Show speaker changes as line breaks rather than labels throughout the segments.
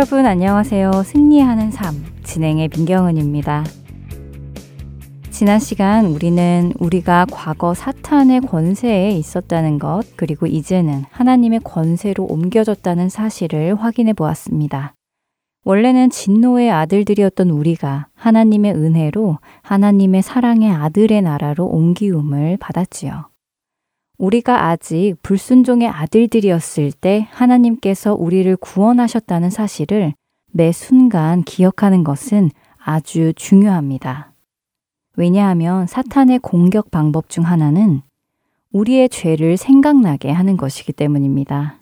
여러분 안녕하세요. 승리하는 삶 진행의 민경은입니다. 지난 시간 우리는 우리가 과거 사탄의 권세에 있었다는 것, 그리고 이제는 하나님의 권세로 옮겨졌다는 사실을 확인해 보았습니다. 원래는 진노의 아들들이었던 우리가 하나님의 은혜로 하나님의 사랑의 아들의 나라로 옮기움을 받았지요. 우리가 아직 불순종의 아들들이었을 때 하나님께서 우리를 구원하셨다는 사실을 매 순간 기억하는 것은 아주 중요합니다. 왜냐하면 사탄의 공격 방법 중 하나는 우리의 죄를 생각나게 하는 것이기 때문입니다.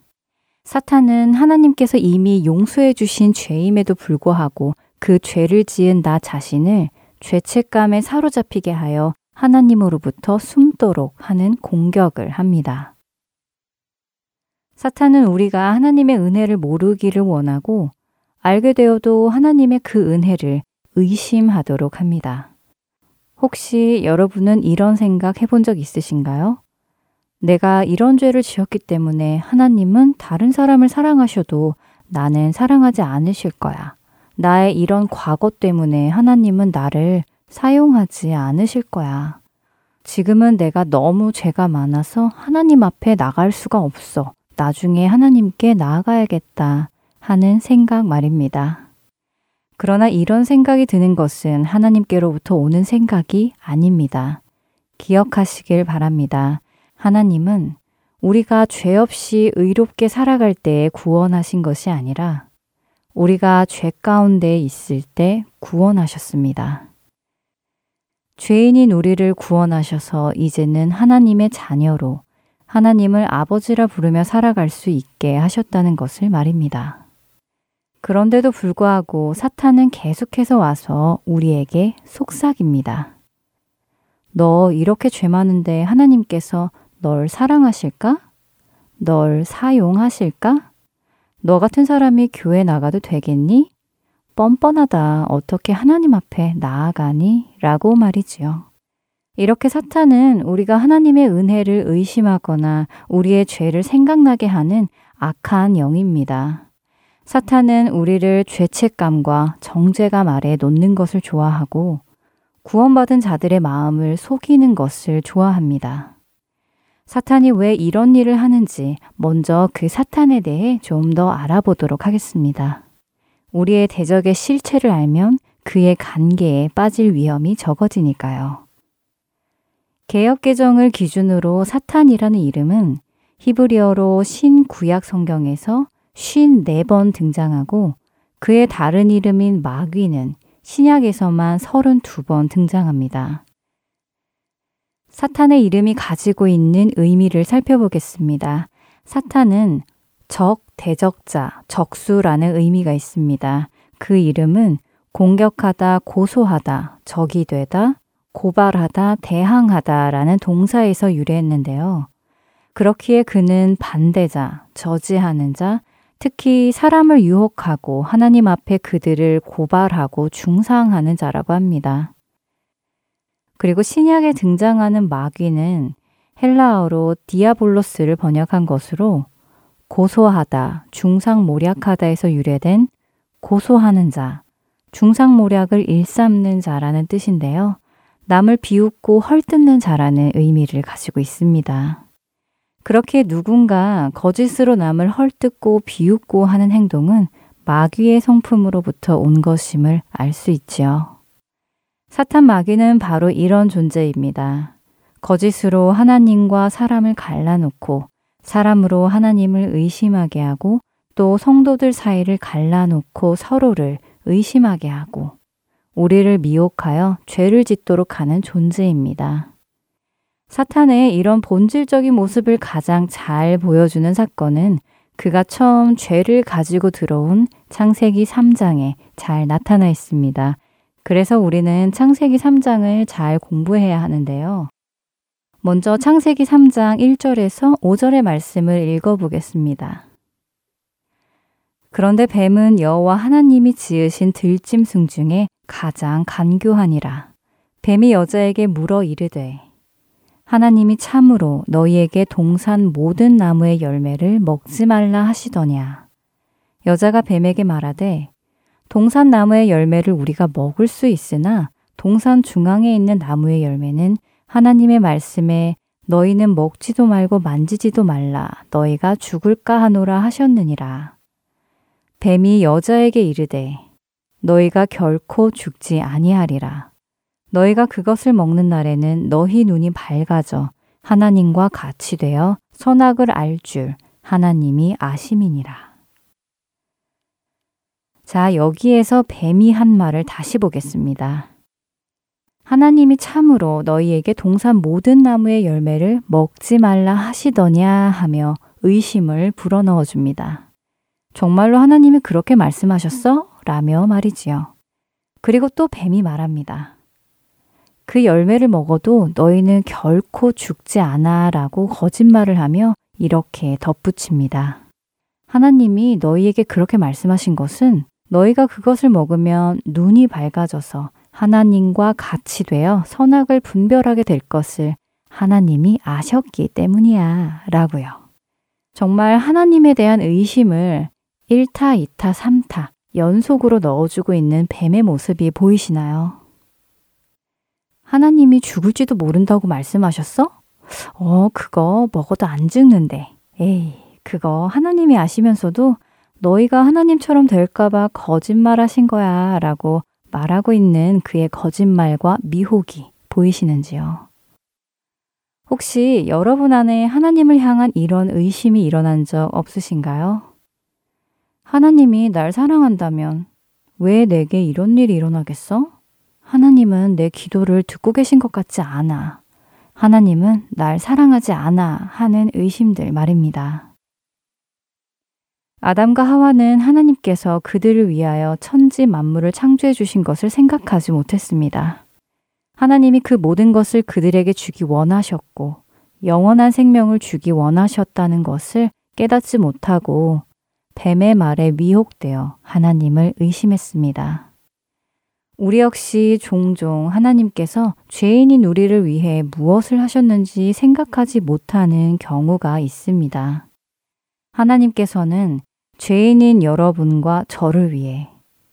사탄은 하나님께서 이미 용서해 주신 죄임에도 불구하고 그 죄를 지은 나 자신을 죄책감에 사로잡히게 하여 하나님으로부터 숨도록 하는 공격을 합니다. 사탄은 우리가 하나님의 은혜를 모르기를 원하고 알게 되어도 하나님의 그 은혜를 의심하도록 합니다. 혹시 여러분은 이런 생각 해본 적 있으신가요? 내가 이런 죄를 지었기 때문에 하나님은 다른 사람을 사랑하셔도 나는 사랑하지 않으실 거야. 나의 이런 과거 때문에 하나님은 나를 사용하지 않으실 거야. 지금은 내가 너무 죄가 많아서 하나님 앞에 나갈 수가 없어. 나중에 하나님께 나아가야겠다 하는 생각 말입니다. 그러나 이런 생각이 드는 것은 하나님께로부터 오는 생각이 아닙니다. 기억하시길 바랍니다. 하나님은 우리가 죄 없이 의롭게 살아갈 때에 구원하신 것이 아니라 우리가 죄 가운데 있을 때 구원하셨습니다. 죄인인 우리를 구원하셔서 이제는 하나님의 자녀로 하나님을 아버지라 부르며 살아갈 수 있게 하셨다는 것을 말입니다. 그런데도 불구하고 사탄은 계속해서 와서 우리에게 속삭입니다. 너 이렇게 죄 많은데 하나님께서 널 사랑하실까? 널 사용하실까? 너 같은 사람이 교회 나가도 되겠니? 뻔뻔하다. 어떻게 하나님 앞에 나아가니? 라고 말이지요. 이렇게 사탄은 우리가 하나님의 은혜를 의심하거나 우리의 죄를 생각나게 하는 악한 영입니다. 사탄은 우리를 죄책감과 정죄감 아래 놓는 것을 좋아하고 구원받은 자들의 마음을 속이는 것을 좋아합니다. 사탄이 왜 이런 일을 하는지 먼저 그 사탄에 대해 좀 더 알아보도록 하겠습니다. 우리의 대적의 실체를 알면 그의 관계에 빠질 위험이 적어지니까요. 개혁개정을 기준으로 사탄이라는 이름은 히브리어로 신구약 성경에서 54번 등장하고 그의 다른 이름인 마귀는 신약에서만 32번 등장합니다. 사탄의 이름이 가지고 있는 의미를 살펴보겠습니다. 사탄은 적, 대적자, 적수라는 의미가 있습니다. 그 이름은 공격하다, 고소하다, 적이 되다, 고발하다, 대항하다 라는 동사에서 유래했는데요. 그렇기에 그는 반대자, 저지하는 자, 특히 사람을 유혹하고 하나님 앞에 그들을 고발하고 중상하는 자라고 합니다. 그리고 신약에 등장하는 마귀는 헬라어로 디아볼로스를 번역한 것으로 고소하다, 중상모략하다에서 유래된 고소하는 자, 중상모략을 일삼는 자라는 뜻인데요. 남을 비웃고 헐뜯는 자라는 의미를 가지고 있습니다. 그렇게 누군가 거짓으로 남을 헐뜯고 비웃고 하는 행동은 마귀의 성품으로부터 온 것임을 알 수 있지요. 사탄 마귀는 바로 이런 존재입니다. 거짓으로 하나님과 사람을 갈라놓고 사람으로 하나님을 의심하게 하고 또 성도들 사이를 갈라놓고 서로를 의심하게 하고 우리를 미혹하여 죄를 짓도록 하는 존재입니다. 사탄의 이런 본질적인 모습을 가장 잘 보여주는 사건은 그가 처음 죄를 가지고 들어온 창세기 3장에 잘 나타나 있습니다. 그래서 우리는 창세기 3장을 잘 공부해야 하는데요. 먼저 창세기 3장 1절에서 5절의 말씀을 읽어보겠습니다. 그런데 뱀은 여호와 하나님이 지으신 들짐승 중에 가장 간교하니라. 뱀이 여자에게 물어 이르되 하나님이 참으로 너희에게 동산 모든 나무의 열매를 먹지 말라 하시더냐. 여자가 뱀에게 말하되 동산 나무의 열매를 우리가 먹을 수 있으나 동산 중앙에 있는 나무의 열매는 하나님의 말씀에 너희는 먹지도 말고 만지지도 말라 너희가 죽을까 하노라 하셨느니라. 뱀이 여자에게 이르되 너희가 결코 죽지 아니하리라. 너희가 그것을 먹는 날에는 너희 눈이 밝아져 하나님과 같이 되어 선악을 알 줄 하나님이 아심이니라. 자, 여기에서 뱀이 한 말을 다시 보겠습니다. 하나님이 참으로 너희에게 동산 모든 나무의 열매를 먹지 말라 하시더냐 하며 의심을 불어넣어 줍니다. 정말로 하나님이 그렇게 말씀하셨어? 라며 말이지요. 그리고 또 뱀이 말합니다. 그 열매를 먹어도 너희는 결코 죽지 않아 라고 거짓말을 하며 이렇게 덧붙입니다. 하나님이 너희에게 그렇게 말씀하신 것은 너희가 그것을 먹으면 눈이 밝아져서 하나님과 같이 되어 선악을 분별하게 될 것을 하나님이 아셨기 때문이야. 라고요. 정말 하나님에 대한 의심을 1타, 2타, 3타 연속으로 넣어주고 있는 뱀의 모습이 보이시나요? 하나님이 죽을지도 모른다고 말씀하셨어? 어, 그거 먹어도 안 죽는데. 에이, 그거 하나님이 아시면서도 너희가 하나님처럼 될까봐 거짓말 하신 거야 라고 말하고 있는 그의 거짓말과 미혹이 보이시는지요? 혹시 여러분 안에 하나님을 향한 이런 의심이 일어난 적 없으신가요? 하나님이 날 사랑한다면 왜 내게 이런 일이 일어나겠어? 하나님은 내 기도를 듣고 계신 것 같지 않아. 하나님은 날 사랑하지 않아 하는 의심들 말입니다. 아담과 하와는 하나님께서 그들을 위하여 천지 만물을 창조해 주신 것을 생각하지 못했습니다. 하나님이 그 모든 것을 그들에게 주기 원하셨고 영원한 생명을 주기 원하셨다는 것을 깨닫지 못하고 뱀의 말에 미혹되어 하나님을 의심했습니다. 우리 역시 종종 하나님께서 죄인인 우리를 위해 무엇을 하셨는지 생각하지 못하는 경우가 있습니다. 하나님께서는 죄인인 여러분과 저를 위해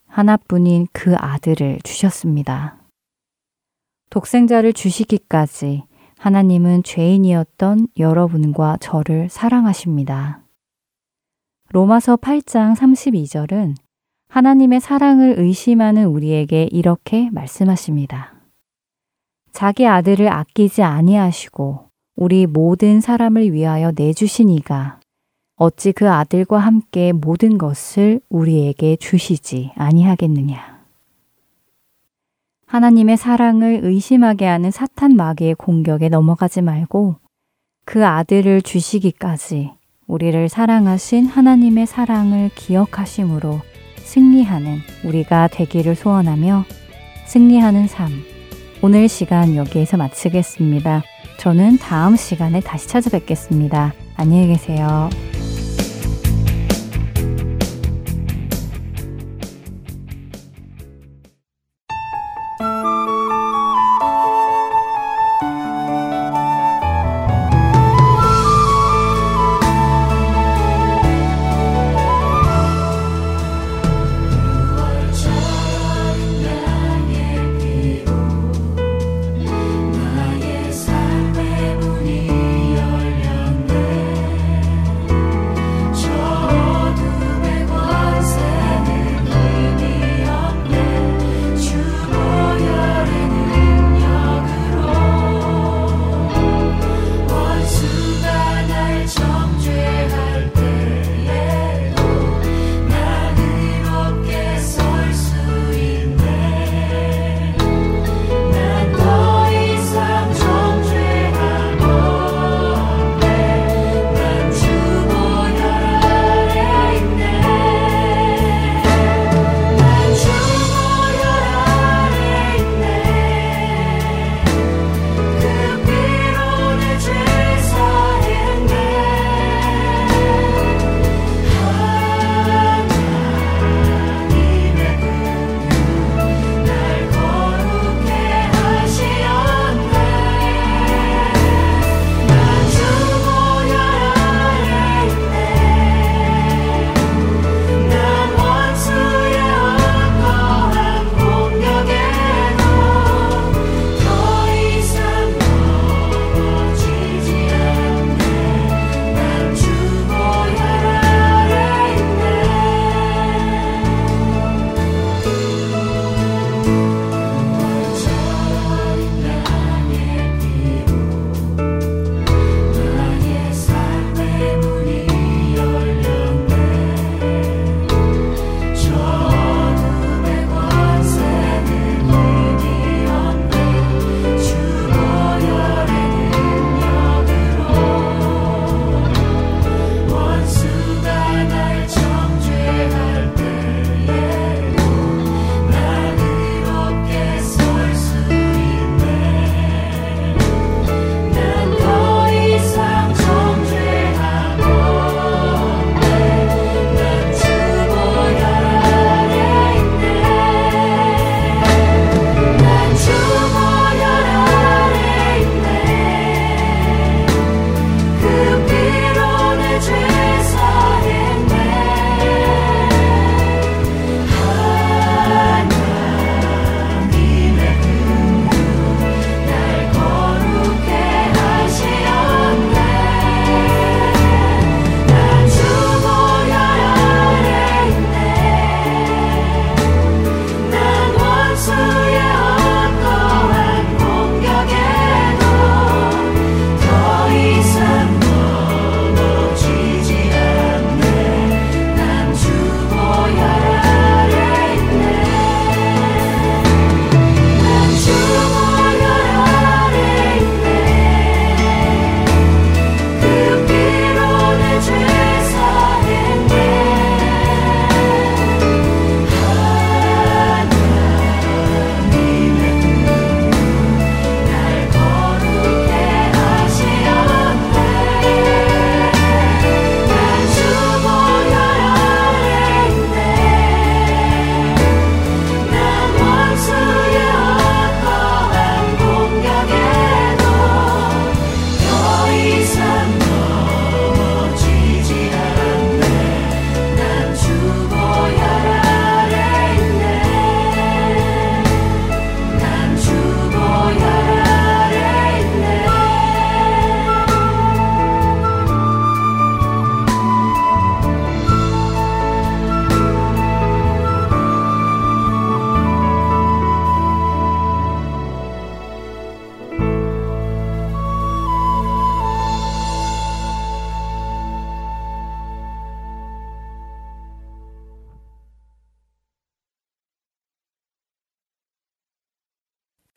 하나뿐인 그 아들을 주셨습니다. 독생자를 주시기까지 하나님은 죄인이었던 여러분과 저를 사랑하십니다. 로마서 8장 32절은 하나님의 사랑을 의심하는 우리에게 이렇게 말씀하십니다. 자기 아들을 아끼지 아니하시고 우리 모든 사람을 위하여 내주신 이가 어찌 그 아들과 함께 모든 것을 우리에게 주시지 아니하겠느냐. 하나님의 사랑을 의심하게 하는 사탄 마귀의 공격에 넘어가지 말고 그 아들을 주시기까지 우리를 사랑하신 하나님의 사랑을 기억하심으로 승리하는 우리가 되기를 소원하며 승리하는 삶. 오늘 시간 여기에서 마치겠습니다. 저는 다음 시간에 다시 찾아뵙겠습니다. 안녕히 계세요.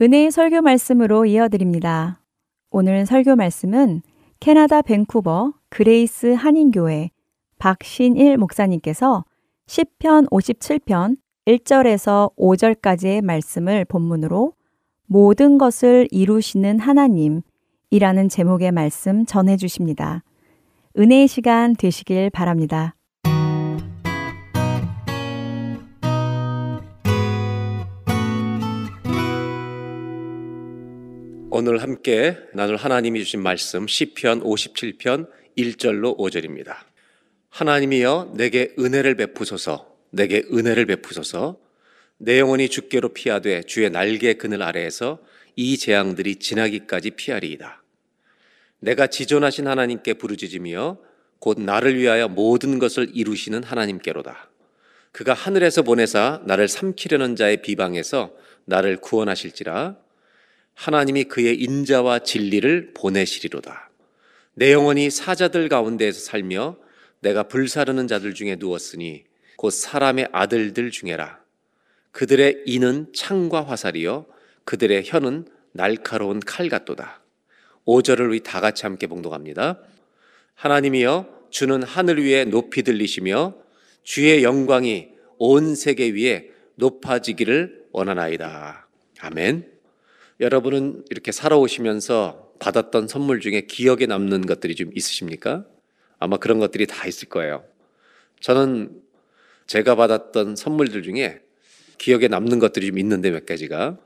은혜의 설교 말씀으로 이어드립니다. 오늘 설교 말씀은 캐나다 밴쿠버 그레이스 한인교회 박신일 목사님께서 시편 57편 1절에서 5절까지의 말씀을 본문으로 모든 것을 이루시는 하나님이라는 제목의 말씀 전해 주십니다. 은혜의 시간 되시길 바랍니다.
오늘 함께 나눌 하나님이 주신 말씀 시편 57편 1절로 5절입니다. 하나님이여 내게 은혜를 베푸소서 내게 은혜를 베푸소서 내 영혼이 주께로 피하되 주의 날개 그늘 아래에서 이 재앙들이 지나기까지 피하리이다. 내가 지존하신 하나님께 부르짖으며 곧 나를 위하여 모든 것을 이루시는 하나님께로다. 그가 하늘에서 보내사 나를 삼키려는 자의 비방에서 나를 구원하실지라 하나님이 그의 인자와 진리를 보내시리로다. 내 영혼이 사자들 가운데에서 살며 내가 불사르는 자들 중에 누웠으니 곧 사람의 아들들 중에라. 그들의 이는 창과 화살이요 그들의 혀는 날카로운 칼 같도다. 5절을 우리 다 같이 함께 봉독합니다. 하나님이여 주는 하늘 위에 높이 들리시며 주의 영광이 온 세계 위에 높아지기를 원하나이다. 아멘. 여러분은 이렇게 살아오시면서 받았던 선물 중에 기억에 남는 것들이 좀 있으십니까? 아마 그런 것들이 다 있을 거예요. 저는 제가 받았던 선물들 중에 기억에 남는 것들이 좀 있는데 몇 가지가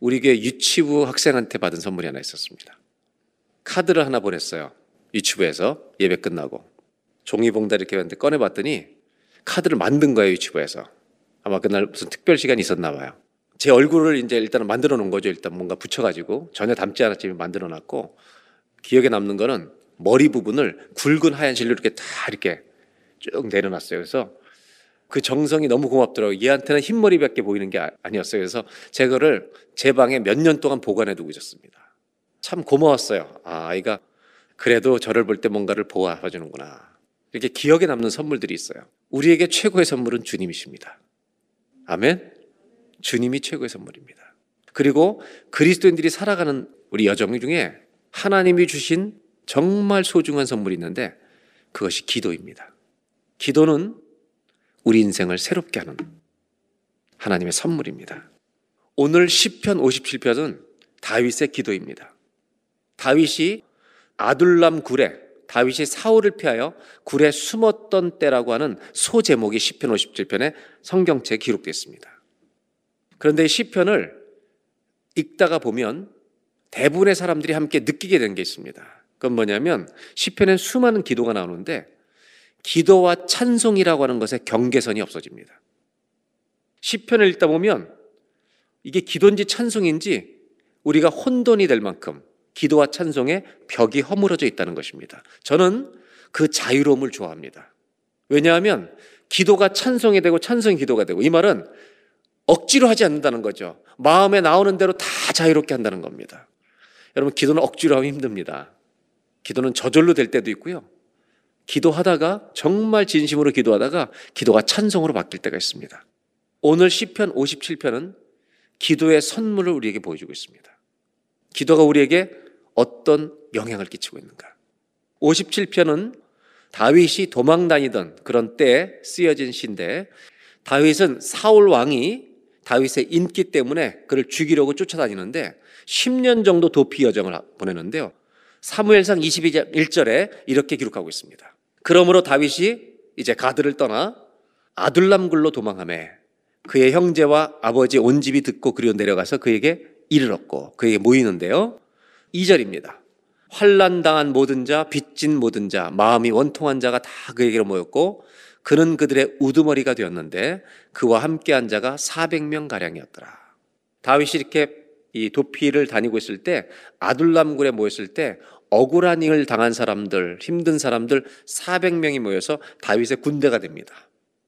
우리 교회 유치부 학생한테 받은 선물이 하나 있었습니다. 카드를 하나 보냈어요. 유치부에서 예배 끝나고 종이 봉다리 이렇게 했는데 꺼내봤더니 카드를 만든 거예요 유치부에서 아마 그날 무슨 특별 시간이 있었나 봐요. 제 얼굴을 이제 일단은 만들어 놓은 거죠. 일단 뭔가 붙여가지고 전혀 닮지 않았지만 만들어 놨고 기억에 남는 거는 머리 부분을 굵은 하얀 실로 이렇게 다 이렇게 쭉 내려놨어요. 그래서 그 정성이 너무 고맙더라고요. 얘한테는 흰머리밖에 보이는 게 아, 아니었어요. 그래서 제 거를 제 방에 몇 년 동안 보관해 두고 있었습니다. 참 고마웠어요. 아, 아이가 그래도 저를 볼 때 뭔가를 보호해 주는구나. 이렇게 기억에 남는 선물들이 있어요. 우리에게 최고의 선물은 주님이십니다. 아멘. 주님이 최고의 선물입니다. 그리고 그리스도인들이 살아가는 우리 여정 중에 하나님이 주신 정말 소중한 선물이 있는데 그것이 기도입니다. 기도는 우리 인생을 새롭게 하는 하나님의 선물입니다. 오늘 10편 57편은 다윗의 기도입니다. 다윗이 아둘람 굴에 다윗이 사울을 피하여 굴에 숨었던 때라고 하는 소제목이 10편 57편에 성경책에 기록되어 있습니다. 그런데 시편을 읽다가 보면 대부분의 사람들이 함께 느끼게 된 게 있습니다. 그건 뭐냐면 시편엔 수많은 기도가 나오는데 기도와 찬송이라고 하는 것에 경계선이 없어집니다. 시편을 읽다 보면 이게 기도인지 찬송인지 우리가 혼돈이 될 만큼 기도와 찬송의 벽이 허물어져 있다는 것입니다. 저는 그 자유로움을 좋아합니다. 왜냐하면 기도가 찬송이 되고 찬송이 기도가 되고 이 말은 억지로 하지 않는다는 거죠. 마음에 나오는 대로 다 자유롭게 한다는 겁니다. 여러분, 기도는 억지로 하면 힘듭니다. 기도는 저절로 될 때도 있고요. 기도하다가 정말 진심으로 기도하다가 기도가 찬송으로 바뀔 때가 있습니다. 오늘 시편 57편은 기도의 선물을 우리에게 보여주고 있습니다. 기도가 우리에게 어떤 영향을 끼치고 있는가? 57편은 다윗이 도망 다니던 그런 때에 쓰여진 시인데 다윗은 사울 왕이 다윗의 인기 때문에 그를 죽이려고 쫓아다니는데 10년 정도 도피 여정을 보내는데요. 사무엘상 22절1절에 이렇게 기록하고 있습니다. 그러므로 다윗이 이제 가드를 떠나 아둘람굴로 도망함에 그의 형제와 아버지 온 집이 듣고 그리로 내려가서 그에게 이르렀고 그에게 모이는데요. 2절입니다. 환란 당한 모든 자, 빚진 모든 자, 마음이 원통한 자가 다 그에게로 모였고 그는 그들의 우두머리가 되었는데 그와 함께 한 자가 400명 가량이었더라. 다윗이 이렇게 이 도피를 다니고 있을 때 아둘람굴에 모였을 때 억울한 일을 당한 사람들, 힘든 사람들 400명이 모여서 다윗의 군대가 됩니다.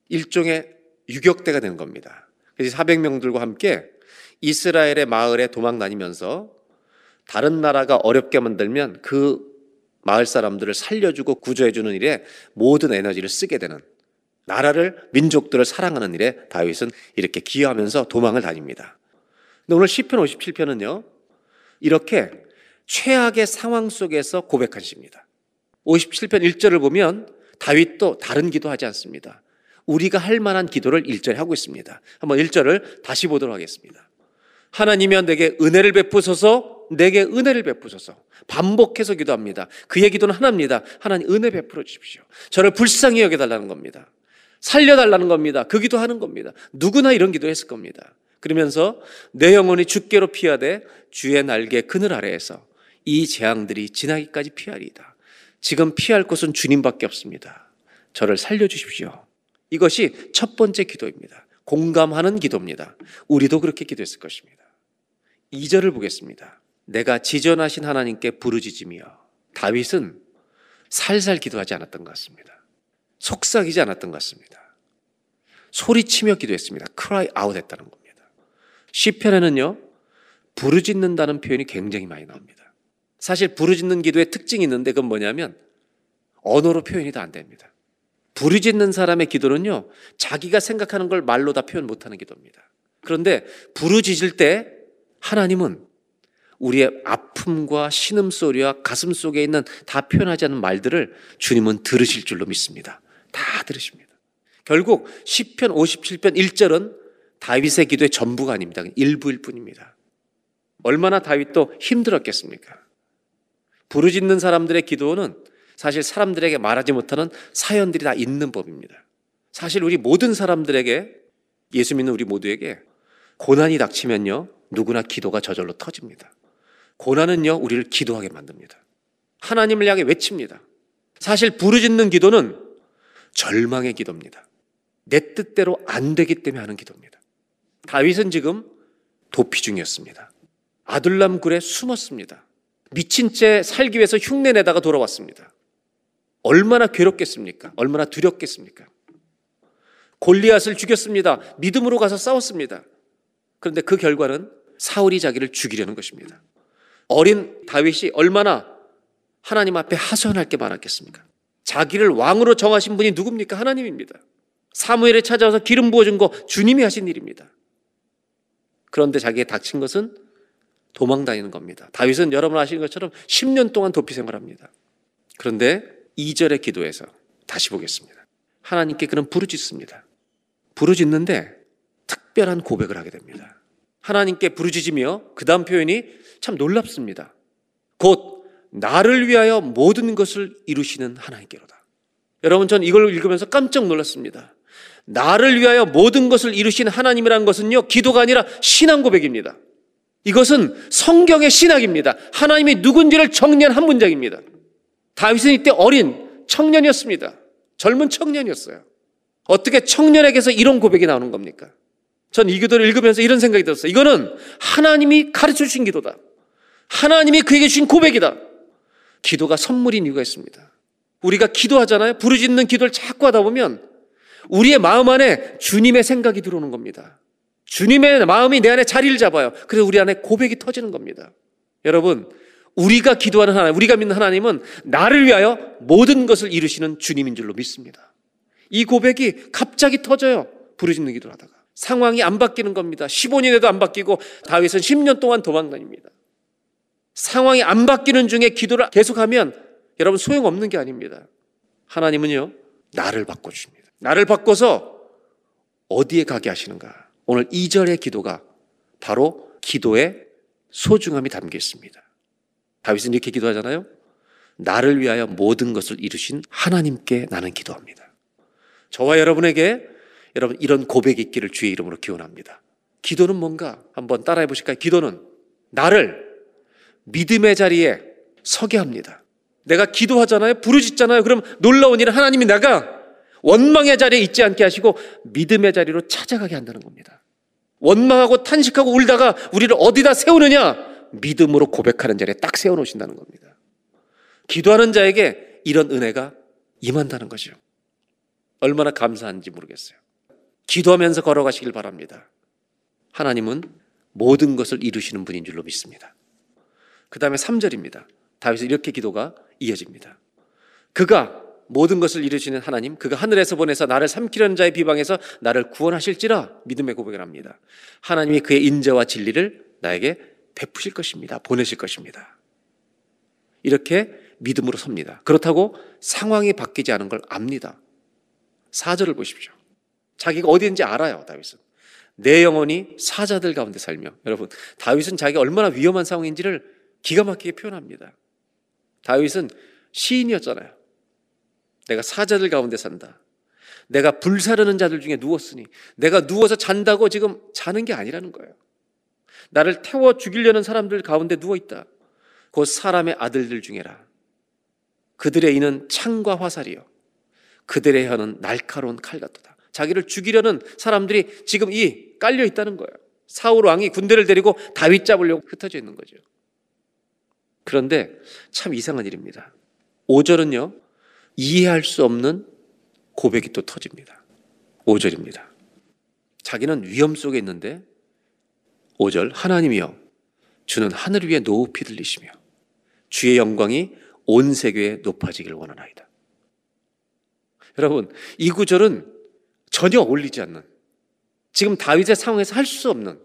일종의 유격대가 되는 겁니다. 그래서 400명들과 함께 이스라엘의 마을에 도망 다니면서 다른 나라가 어렵게 만들면 그 마을 사람들을 살려주고 구조해주는 일에 모든 에너지를 쓰게 되는 나라를 민족들을 사랑하는 일에 다윗은 이렇게 기여하면서 도망을 다닙니다. 근데 오늘 시편 57편은요. 이렇게 최악의 상황 속에서 고백한 시입니다. 57편 1절을 보면 다윗도 다른 기도하지 않습니다. 우리가 할 만한 기도를 1절에 하고 있습니다. 한번 1절을 다시 보도록 하겠습니다. 하나님이여 내게 은혜를 베푸소서 내게 은혜를 베푸소서 반복해서 기도합니다. 그의 기도는 하나입니다. 하나님 은혜 베풀어 주십시오. 저를 불쌍히 여겨달라는 겁니다. 살려달라는 겁니다. 그 기도하는 겁니다. 누구나 이런 기도 했을 겁니다. 그러면서 내 영혼이 죽게로 피하되 주의 날개 그늘 아래에서 이 재앙들이 지나기까지 피하리이다. 지금 피할 곳은 주님밖에 없습니다. 저를 살려주십시오. 이것이 첫 번째 기도입니다. 공감하는 기도입니다. 우리도 그렇게 기도했을 것입니다. 2절을 보겠습니다. 내가 지전하신 하나님께 부르짖으며 다윗은 살살 기도하지 않았던 것 같습니다. 속삭이지 않았던 것 같습니다. 소리치며 기도했습니다. cry out 했다는 겁니다. 시편에는요. 부르짖는다는 표현이 굉장히 많이 나옵니다. 사실 부르짖는 기도의 특징이 있는데 그건 뭐냐면 언어로 표현이 다 안 됩니다. 부르짖는 사람의 기도는요. 자기가 생각하는 걸 말로 다 표현 못하는 기도입니다. 그런데 부르짖을 때 하나님은 우리의 아픔과 신음소리와 가슴 속에 있는 다 표현하지 않는 말들을 주님은 들으실 줄로 믿습니다. 다 들으십니다. 결국 10편 57편 1절은 다윗의 기도의 전부가 아닙니다. 일부일 뿐입니다. 얼마나 다윗도 힘들었겠습니까? 부르짖는 사람들의 기도는 사실 사람들에게 말하지 못하는 사연들이 다 있는 법입니다. 사실 우리 모든 사람들에게 예수 믿는 우리 모두에게 고난이 닥치면요. 누구나 기도가 저절로 터집니다. 고난은요, 우리를 기도하게 만듭니다. 하나님을 향해 외칩니다. 사실 부르짖는 기도는 절망의 기도입니다. 내 뜻대로 안 되기 때문에 하는 기도입니다. 다윗은 지금 도피 중이었습니다. 아둘람 굴에 숨었습니다. 미친 채 살기 위해서 흉내 내다가 돌아왔습니다. 얼마나 괴롭겠습니까? 얼마나 두렵겠습니까? 골리앗을 죽였습니다. 믿음으로 가서 싸웠습니다. 그런데 그 결과는 사울이 자기를 죽이려는 것입니다. 어린 다윗이 얼마나 하나님 앞에 하소연할 게 많았겠습니까? 자기를 왕으로 정하신 분이 누굽니까? 하나님입니다. 사무엘에 찾아와서 기름 부어준 거 주님이 하신 일입니다. 그런데 자기에 닥친 것은 도망 다니는 겁니다. 다윗은 여러분 아시는 것처럼 10년 동안 도피 생활합니다. 그런데 2절의 기도에서 다시 보겠습니다. 하나님께 그는 부르짖습니다. 부르짖는데 특별한 고백을 하게 됩니다. 하나님께 부르짖으며 그 다음 표현이 참 놀랍습니다. 곧 나를 위하여 모든 것을 이루시는 하나님께로다. 여러분 전 이걸 읽으면서 깜짝 놀랐습니다. 나를 위하여 모든 것을 이루신 하나님이라는 것은요 기도가 아니라 신앙 고백입니다. 이것은 성경의 신학입니다. 하나님이 누군지를 정리한 한 문장입니다. 다윗은 이때 어린 청년이었습니다. 젊은 청년이었어요. 어떻게 청년에게서 이런 고백이 나오는 겁니까? 전 이 기도를 읽으면서 이런 생각이 들었어요. 이거는 하나님이 가르쳐 주신 기도다. 하나님이 그에게 주신 고백이다. 기도가 선물인 이유가 있습니다. 우리가 기도하잖아요. 부르짖는 기도를 자꾸 하다 보면 우리의 마음 안에 주님의 생각이 들어오는 겁니다. 주님의 마음이 내 안에 자리를 잡아요. 그래서 우리 안에 고백이 터지는 겁니다. 여러분, 우리가 기도하는 하나님, 우리가 믿는 하나님은 나를 위하여 모든 것을 이루시는 주님인 줄로 믿습니다. 이 고백이 갑자기 터져요. 부르짖는 기도를 하다가. 상황이 안 바뀌는 겁니다. 15년에도 안 바뀌고 다윗은 10년 동안 도망 다닙니다. 상황이 안 바뀌는 중에 기도를 계속하면 여러분 소용없는 게 아닙니다. 하나님은요, 나를 바꿔주십니다. 나를 바꿔서 어디에 가게 하시는가? 오늘 2절의 기도가 바로 기도의 소중함이 담겨 있습니다. 다윗은 이렇게 기도하잖아요. 나를 위하여 모든 것을 이루신 하나님께 나는 기도합니다. 저와 여러분에게 여러분 이런 고백이 있기를 주의 이름으로 기원합니다. 기도는 뭔가 한번 따라해 보실까요? 기도는 나를 믿음의 자리에 서게 합니다. 내가 기도하잖아요. 부르짖잖아요. 그럼 놀라운 일은 하나님이 내가 원망의 자리에 있지 않게 하시고 믿음의 자리로 찾아가게 한다는 겁니다. 원망하고 탄식하고 울다가 우리를 어디다 세우느냐? 믿음으로 고백하는 자리에 딱 세워 놓으신다는 겁니다. 기도하는 자에게 이런 은혜가 임한다는 거죠. 얼마나 감사한지 모르겠어요. 기도하면서 걸어가시길 바랍니다. 하나님은 모든 것을 이루시는 분인 줄로 믿습니다. 그 다음에 3절입니다. 다윗은 이렇게 기도가 이어집니다. 그가 모든 것을 이루시는 하나님, 그가 하늘에서 보내서 나를 삼키려는 자의 비방에서 나를 구원하실지라 믿음의 고백을 합니다. 하나님이 그의 인자와 진리를 나에게 베푸실 것입니다. 보내실 것입니다. 이렇게 믿음으로 섭니다. 그렇다고 상황이 바뀌지 않은 걸 압니다. 사절을 보십시오. 자기가 어디인지 알아요, 다윗은. 내 영혼이 사자들 가운데 살며. 여러분, 다윗은 자기가 얼마나 위험한 상황인지를 기가 막히게 표현합니다. 다윗은 시인이었잖아요. 내가 사자들 가운데 산다. 내가 불사르는 자들 중에 누웠으니 내가 누워서 잔다고 지금 자는 게 아니라는 거예요. 나를 태워 죽이려는 사람들 가운데 누워 있다. 곧 사람의 아들들 중에라. 그들의 이는 창과 화살이요. 그들의 혀는 날카로운 칼 같도다. 자기를 죽이려는 사람들이 지금 이 깔려 있다는 거예요. 사울 왕이 군대를 데리고 다윗 잡으려고 흩어져 있는 거죠. 그런데 참 이상한 일입니다. 5절은요, 이해할 수 없는 고백이 또 터집니다. 5절입니다. 자기는 위험 속에 있는데 5절 하나님이여 주는 하늘 위에 높이 들리시며 주의 영광이 온 세계에 높아지기를 원하나이다. 여러분, 이 구절은 전혀 어울리지 않는 지금 다윗의 상황에서 할 수 없는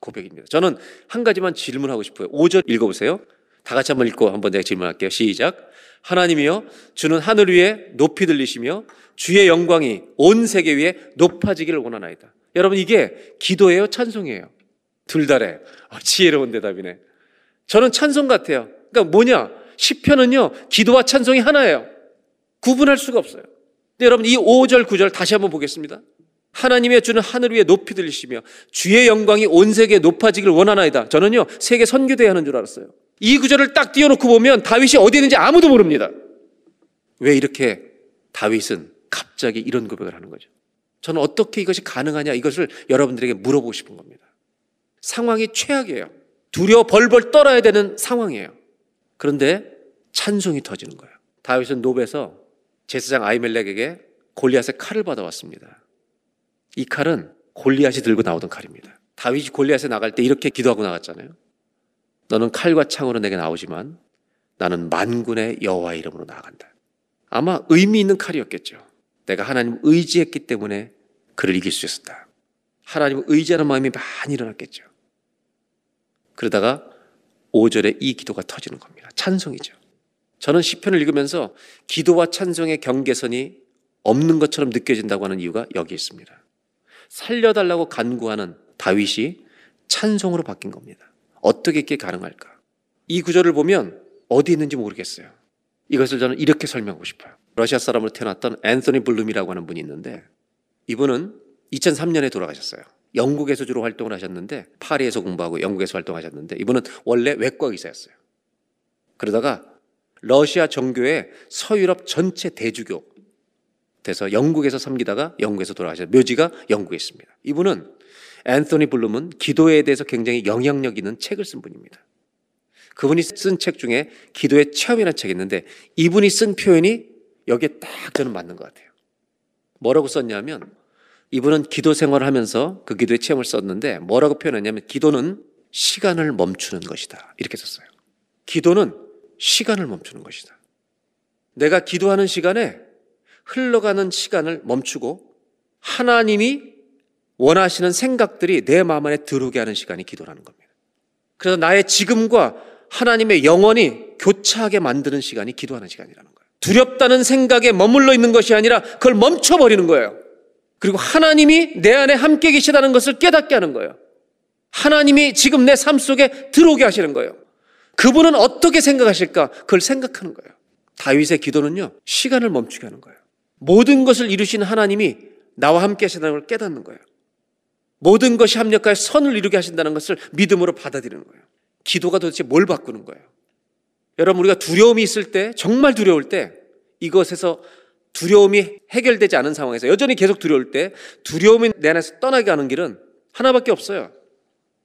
고백입니다. 저는 한 가지만 질문하고 싶어요. 5절 읽어보세요. 다 같이 한번 읽고 한번 내가 질문할게요. 시작. 하나님이여 주는 하늘 위에 높이 들리시며 주의 영광이 온 세계 위에 높아지기를 원하나이다. 여러분 이게 기도예요, 찬송이에요. 둘 다래. 아, 지혜로운 대답이네. 저는 찬송 같아요. 그러니까 뭐냐? 시편은요 기도와 찬송이 하나예요. 구분할 수가 없어요. 근데 여러분 이 5절 9절 다시 한번 보겠습니다. 하나님의 주는 하늘 위에 높이 들리시며 주의 영광이 온 세계에 높아지기를 원하나이다. 저는요 세계 선교대회 하는 줄 알았어요. 이 구절을 딱 띄워놓고 보면 다윗이 어디 있는지 아무도 모릅니다. 왜 이렇게 다윗은 갑자기 이런 고백을 하는 거죠? 저는 어떻게 이것이 가능하냐 이것을 여러분들에게 물어보고 싶은 겁니다. 상황이 최악이에요. 두려워 벌벌 떨어야 되는 상황이에요. 그런데 찬송이 터지는 거예요. 다윗은 노베에서 제사장 아이멜렉에게 골리앗의 칼을 받아왔습니다. 이 칼은 골리앗이 들고 나오던 칼입니다. 다윗이 골리앗에 나갈 때 이렇게 기도하고 나갔잖아요. 너는 칼과 창으로 내게 나오지만 나는 만군의 여호와 이름으로 나아간다. 아마 의미 있는 칼이었겠죠. 내가 하나님 의지했기 때문에 그를 이길 수 있었다. 하나님을 의지하는 마음이 많이 일어났겠죠. 그러다가 5절에 이 기도가 터지는 겁니다. 찬송이죠. 저는 시편을 읽으면서 기도와 찬송의 경계선이 없는 것처럼 느껴진다고 하는 이유가 여기 있습니다. 살려달라고 간구하는 다윗이 찬송으로 바뀐 겁니다. 어떻게 이게 가능할까? 이 구절을 보면 어디 있는지 모르겠어요. 이것을 저는 이렇게 설명하고 싶어요. 러시아 사람으로 태어났던 앤서니 블룸이라고 하는 분이 있는데 이분은 2003년에 돌아가셨어요. 영국에서 주로 활동을 하셨는데 파리에서 공부하고 영국에서 활동하셨는데 이분은 원래 외과 의사였어요. 그러다가 러시아 정교의 서유럽 전체 대주교 돼서 영국에서 섬기다가 영국에서 돌아가셨어요. 묘지가 영국에 있습니다. 이분은 앤서니 블룸은 기도에 대해서 굉장히 영향력 있는 책을 쓴 분입니다. 그분이 쓴 책 중에 기도의 체험이라는 책이 있는데 이분이 쓴 표현이 여기에 딱 저는 맞는 것 같아요. 뭐라고 썼냐면 이분은 기도 생활을 하면서 그 기도의 체험을 썼는데 뭐라고 표현했냐면 기도는 시간을 멈추는 것이다. 이렇게 썼어요. 기도는 시간을 멈추는 것이다. 내가 기도하는 시간에 흘러가는 시간을 멈추고 하나님이 원하시는 생각들이 내 마음 안에 들어오게 하는 시간이 기도라는 겁니다. 그래서 나의 지금과 하나님의 영원히 교차하게 만드는 시간이 기도하는 시간이라는 거예요. 두렵다는 생각에 머물러 있는 것이 아니라 그걸 멈춰버리는 거예요. 그리고 하나님이 내 안에 함께 계시다는 것을 깨닫게 하는 거예요. 하나님이 지금 내 삶 속에 들어오게 하시는 거예요. 그분은 어떻게 생각하실까? 그걸 생각하는 거예요. 다윗의 기도는요, 시간을 멈추게 하는 거예요. 모든 것을 이루신 하나님이 나와 함께 하신다는 걸 깨닫는 거예요. 모든 것이 합력하여 선을 이루게 하신다는 것을 믿음으로 받아들이는 거예요. 기도가 도대체 뭘 바꾸는 거예요? 여러분, 우리가 두려움이 있을 때, 정말 두려울 때, 이것에서 두려움이 해결되지 않은 상황에서 여전히 계속 두려울 때, 두려움이 내 안에서 떠나게 하는 길은 하나밖에 없어요.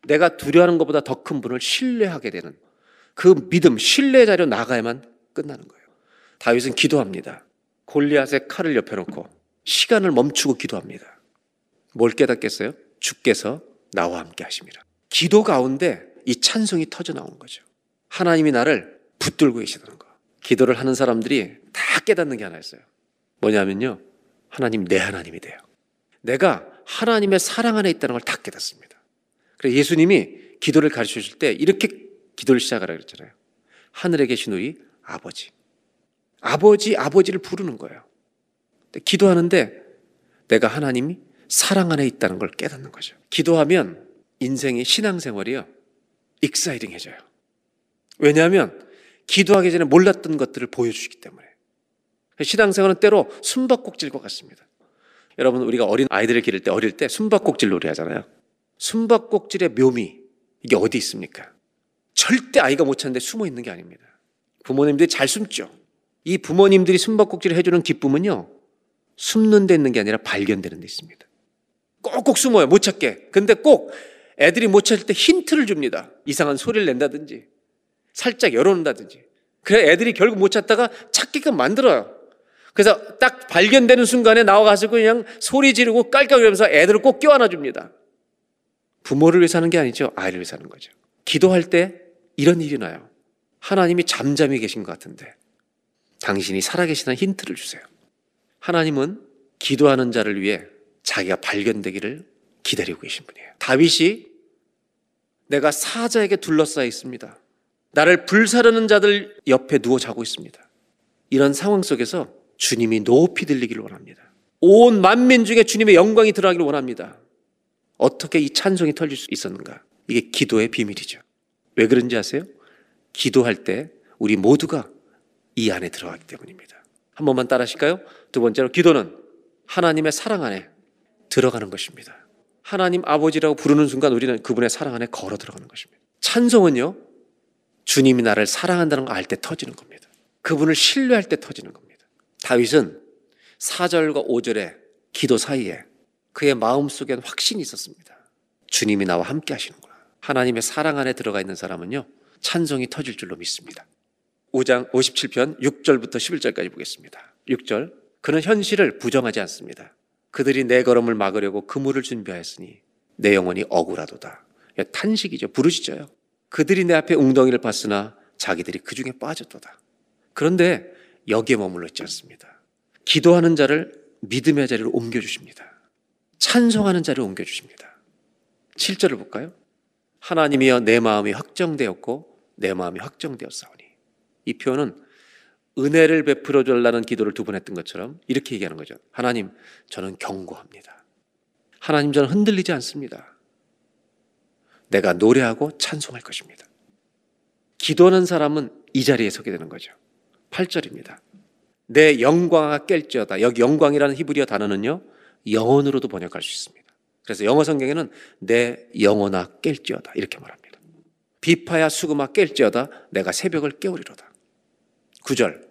내가 두려워하는 것보다 더 큰 분을 신뢰하게 되는 그 믿음, 신뢰 자료 나가야만 끝나는 거예요. 다윗은 기도합니다. 골리앗의 칼을 옆에 놓고 시간을 멈추고 기도합니다. 뭘 깨닫겠어요? 주께서 나와 함께 하십니다. 기도 가운데 이 찬송이 터져 나오는 거죠. 하나님이 나를 붙들고 계시다는 거. 기도를 하는 사람들이 다 깨닫는 게 하나 있어요. 뭐냐면요. 하나님 내 하나님이 돼요. 내가 하나님의 사랑 안에 있다는 걸 다 깨닫습니다. 그래서 예수님이 기도를 가르쳐 주실 때 이렇게 기도를 시작하라 그랬잖아요. 하늘에 계신 우리 아버지. 아버지, 아버지를 부르는 거예요. 기도하는데 내가 하나님이 사랑 안에 있다는 걸 깨닫는 거죠. 기도하면 인생이 신앙생활이요. 익사이딩해져요. 왜냐하면 기도하기 전에 몰랐던 것들을 보여주시기 때문에. 신앙생활은 때로 숨바꼭질과 같습니다. 여러분 우리가 어린 아이들을 기를 때 어릴 때 숨바꼭질 놀이 하잖아요. 숨바꼭질의 묘미 이게 어디 있습니까? 절대 아이가 못 찾는데 숨어 있는 게 아닙니다. 부모님들이 잘 숨죠. 이 부모님들이 숨바꼭질을 해주는 기쁨은요. 숨는 데 있는 게 아니라 발견되는 데 있습니다. 꼭꼭 숨어요. 못 찾게. 근데 꼭 애들이 못 찾을 때 힌트를 줍니다. 이상한 소리를 낸다든지 살짝 열어놓는다든지. 그래 애들이 결국 못 찾다가 찾게끔 만들어요. 그래서 딱 발견되는 순간에 나와가지고 그냥 소리 지르고 깔깔거리면서 애들을 꼭 껴안아 줍니다. 부모를 위해서 하는 게 아니죠. 아이를 위해서 하는 거죠. 기도할 때 이런 일이 나요. 하나님이 잠잠히 계신 것 같은데 당신이 살아계시다는 힌트를 주세요. 하나님은 기도하는 자를 위해 자기가 발견되기를 기다리고 계신 분이에요. 다윗이 내가 사자에게 둘러싸여 있습니다. 나를 불사르는 자들 옆에 누워 자고 있습니다. 이런 상황 속에서 주님이 높이 들리기를 원합니다. 온 만민 중에 주님의 영광이 들어가기를 원합니다. 어떻게 이 찬송이 터질 수 있었는가? 이게 기도의 비밀이죠. 왜 그런지 아세요? 기도할 때 우리 모두가 이 안에 들어가기 때문입니다. 한 번만 따라 하실까요? 두 번째로 기도는 하나님의 사랑 안에 들어가는 것입니다. 하나님 아버지라고 부르는 순간 우리는 그분의 사랑 안에 걸어 들어가는 것입니다. 찬송은요, 주님이 나를 사랑한다는 걸 알 때 터지는 겁니다. 그분을 신뢰할 때 터지는 겁니다. 다윗은 4절과 5절의 기도 사이에 그의 마음 속엔 확신이 있었습니다. 주님이 나와 함께 하시는구나. 하나님의 사랑 안에 들어가 있는 사람은요, 찬송이 터질 줄로 믿습니다. 5장 57편 6절부터 11절까지 보겠습니다. 6절. 그는 현실을 부정하지 않습니다. 그들이 내 걸음을 막으려고 그물을 준비하였으니 내 영혼이 억울하도다. 탄식이죠. 부르짖어요. 그들이 내 앞에 웅덩이를 봤으나 자기들이 그 중에 빠졌도다. 그런데 여기에 머물러 있지 않습니다. 기도하는 자를 믿음의 자리로 옮겨주십니다. 찬송하는 자리로 옮겨주십니다. 7절을 볼까요? 하나님이여 내 마음이 확정되었고 내 마음이 확정되었사오니 이 표현은 은혜를 베풀어 달라는 기도를 두 번 했던 것처럼 이렇게 얘기하는 거죠. 하나님, 저는 경고합니다. 하나님, 저는 흔들리지 않습니다. 내가 노래하고 찬송할 것입니다. 기도하는 사람은 이 자리에 서게 되는 거죠. 8절입니다. 내 영광아 깰지어다. 여기 영광이라는 히브리어 단어는요, 영혼으로도 번역할 수 있습니다. 그래서 영어 성경에는 내 영혼아 깰지어다. 이렇게 말합니다. 비파야 수금아 깰지어다 내가 새벽을 깨우리로다. 9절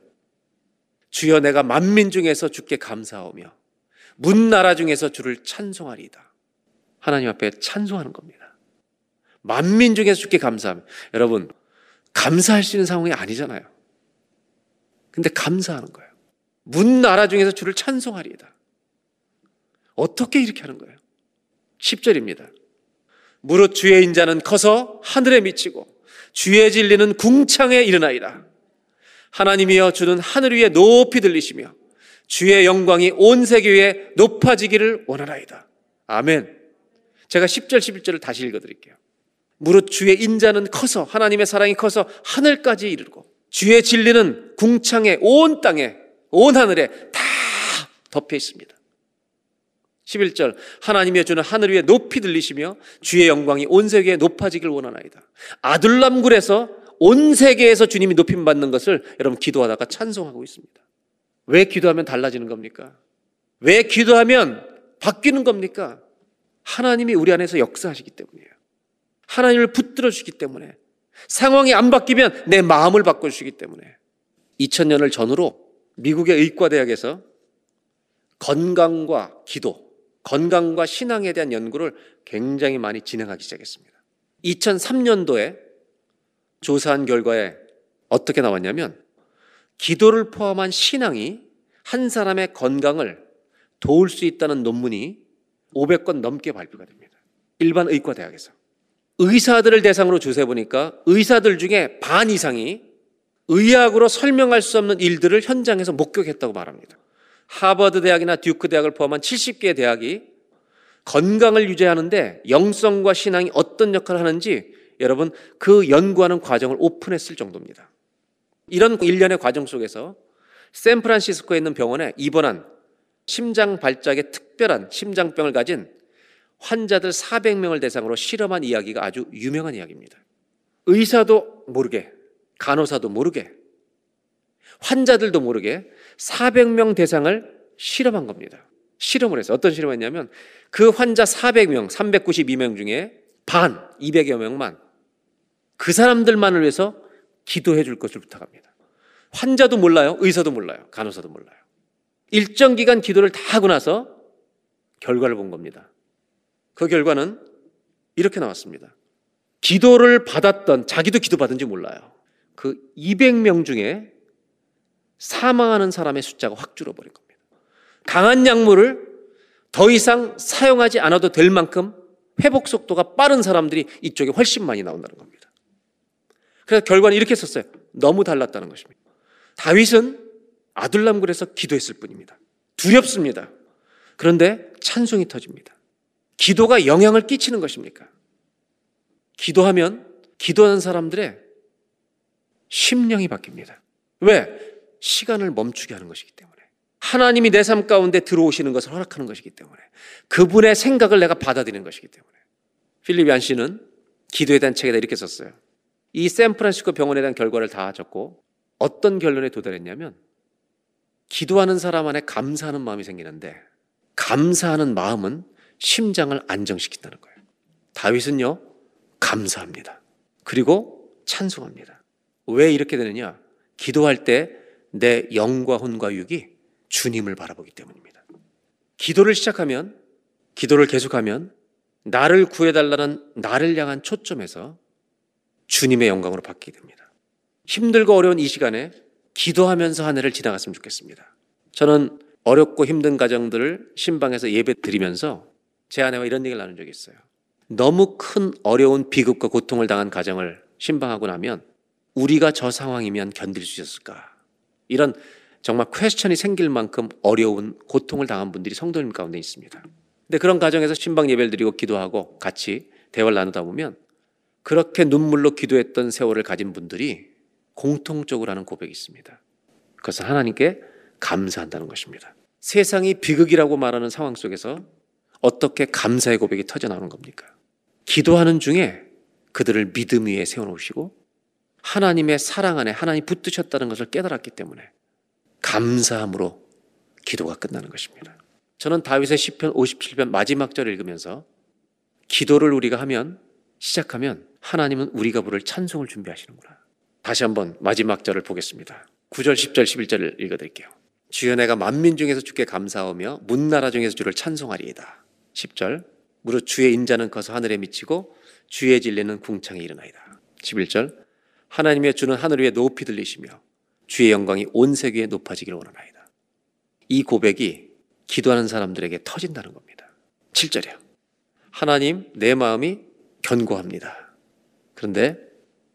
주여 내가 만민 중에서 주께 감사하며 문 나라 중에서 주를 찬송하리이다. 하나님 앞에 찬송하는 겁니다. 만민 중에서 주께 감사하며 여러분 감사할 수 있는 상황이 아니잖아요. 근데 감사하는 거예요. 문 나라 중에서 주를 찬송하리이다. 어떻게 이렇게 하는 거예요? 10절입니다. 무릇 주의 인자는 커서 하늘에 미치고 주의 진리는 궁창에 이르나이다. 하나님이여 주는 하늘 위에 높이 들리시며 주의 영광이 온 세계 위에 높아지기를 원하나이다. 아멘. 제가 10절 11절을 다시 읽어 드릴게요. 무릇 주의 인자는 커서 하나님의 사랑이 커서 하늘까지 이르고 주의 진리는 궁창에 온 땅에 온 하늘에 다 덮여 있습니다. 11절 하나님의 주는 하늘 위에 높이 들리시며 주의 영광이 온 세계에 높아지길 원하나이다. 아둘람굴에서 온 세계에서 주님이 높임 받는 것을 여러분 기도하다가 찬송하고 있습니다. 왜 기도하면 달라지는 겁니까? 왜 기도하면 바뀌는 겁니까? 하나님이 우리 안에서 역사하시기 때문이에요. 하나님을 붙들어 주시기 때문에 상황이 안 바뀌면 내 마음을 바꿔 주시기 때문에 2000년을 전후로 미국의 의과 대학에서 건강과 기도 건강과 신앙에 대한 연구를 굉장히 많이 진행하기 시작했습니다. 2003년도에 조사한 결과에 어떻게 나왔냐면 기도를 포함한 신앙이 한 사람의 건강을 도울 수 있다는 논문이 500건 넘게 발표가 됩니다. 일반 의과대학에서. 의사들을 대상으로 조사해 보니까 의사들 중에 반 이상이 의학으로 설명할 수 없는 일들을 현장에서 목격했다고 말합니다. 하버드 대학이나 듀크 대학을 포함한 70개의 대학이 건강을 유지하는데 영성과 신앙이 어떤 역할을 하는지 여러분 그 연구하는 과정을 오픈했을 정도입니다. 이런 일련의 과정 속에서 샌프란시스코에 있는 병원에 입원한 심장 발작에 특별한 심장병을 가진 환자들 400명을 대상으로 실험한 이야기가 아주 유명한 이야기입니다. 의사도 모르게, 간호사도 모르게, 환자들도 모르게 400명 대상을 실험한 겁니다. 실험을 해서 어떤 실험을 했냐면 그 환자 400명, 392명 중에 반, 200여 명만 그 사람들만을 위해서 기도해 줄 것을 부탁합니다. 환자도 몰라요. 의사도 몰라요. 간호사도 몰라요. 일정 기간 기도를 다 하고 나서 결과를 본 겁니다. 그 결과는 이렇게 나왔습니다. 기도를 받았던, 자기도 기도 받은지 몰라요. 그 200명 중에 사망하는 사람의 숫자가 확 줄어버린 겁니다. 강한 약물을 더 이상 사용하지 않아도 될 만큼 회복 속도가 빠른 사람들이 이쪽에 훨씬 많이 나온다는 겁니다. 그래서 결과는 이렇게 썼어요. 너무 달랐다는 것입니다. 다윗은 아둘람굴에서 기도했을 뿐입니다. 두렵습니다. 그런데 찬송이 터집니다. 기도가 영향을 끼치는 것입니까? 기도하면 기도하는 사람들의 심령이 바뀝니다. 왜? 시간을 멈추게 하는 것이기 때문에. 하나님이 내 삶 가운데 들어오시는 것을 허락하는 것이기 때문에. 그분의 생각을 내가 받아들이는 것이기 때문에. 필립 얀 씨는 기도에 대한 책에다 이렇게 썼어요. 이 샌프란시스코 병원에 대한 결과를 다 적고 어떤 결론에 도달했냐면 기도하는 사람 안에 감사하는 마음이 생기는데 감사하는 마음은 심장을 안정시킨다는 거예요. 다윗은요, 감사합니다. 그리고 찬송합니다. 왜 이렇게 되느냐? 기도할 때 내 영과 혼과 육이 주님을 바라보기 때문입니다. 기도를 시작하면, 기도를 계속하면, 나를 구해달라는 나를 향한 초점에서 주님의 영광으로 바뀌게 됩니다. 힘들고 어려운 이 시간에 기도하면서 한 해를 지나갔으면 좋겠습니다. 저는 어렵고 힘든 가정들을 신방에서 예배 드리면서 제 아내와 이런 얘기를 나눈 적이 있어요. 너무 큰 어려운 비극과 고통을 당한 가정을 신방하고 나면 우리가 저 상황이면 견딜 수 있었을까? 이런 정말 퀘스천이 생길 만큼 어려운 고통을 당한 분들이 성도님 가운데 있습니다. 근데 그런 가정에서 신방 예배를 드리고 기도하고 같이 대화를 나누다 보면 그렇게 눈물로 기도했던 세월을 가진 분들이 공통적으로 하는 고백이 있습니다. 그것은 하나님께 감사한다는 것입니다. 세상이 비극이라고 말하는 상황 속에서 어떻게 감사의 고백이 터져 나오는 겁니까? 기도하는 중에 그들을 믿음 위에 세워놓으시고 하나님의 사랑 안에 하나님 붙드셨다는 것을 깨달았기 때문에 감사함으로 기도가 끝나는 것입니다. 저는 다윗의 시편 57편 마지막 절을 읽으면서 기도를 우리가 하면 시작하면 하나님은 우리가 부를 찬송을 준비하시는구나. 다시 한번 마지막 절을 보겠습니다. 9절, 10절, 11절을 읽어드릴게요. 주여 내가 만민 중에서 주께 감사하며 문나라 중에서 주를 찬송하리이다. 10절 무릇 주의 인자는 커서 하늘에 미치고 주의 진리는 궁창에 일어나이다. 11절 하나님의 주는 하늘 위에 높이 들리시며 주의 영광이 온 세계에 높아지기를 원하나이다. 이 고백이 기도하는 사람들에게 터진다는 겁니다. 7절이요. 하나님 내 마음이 견고합니다. 그런데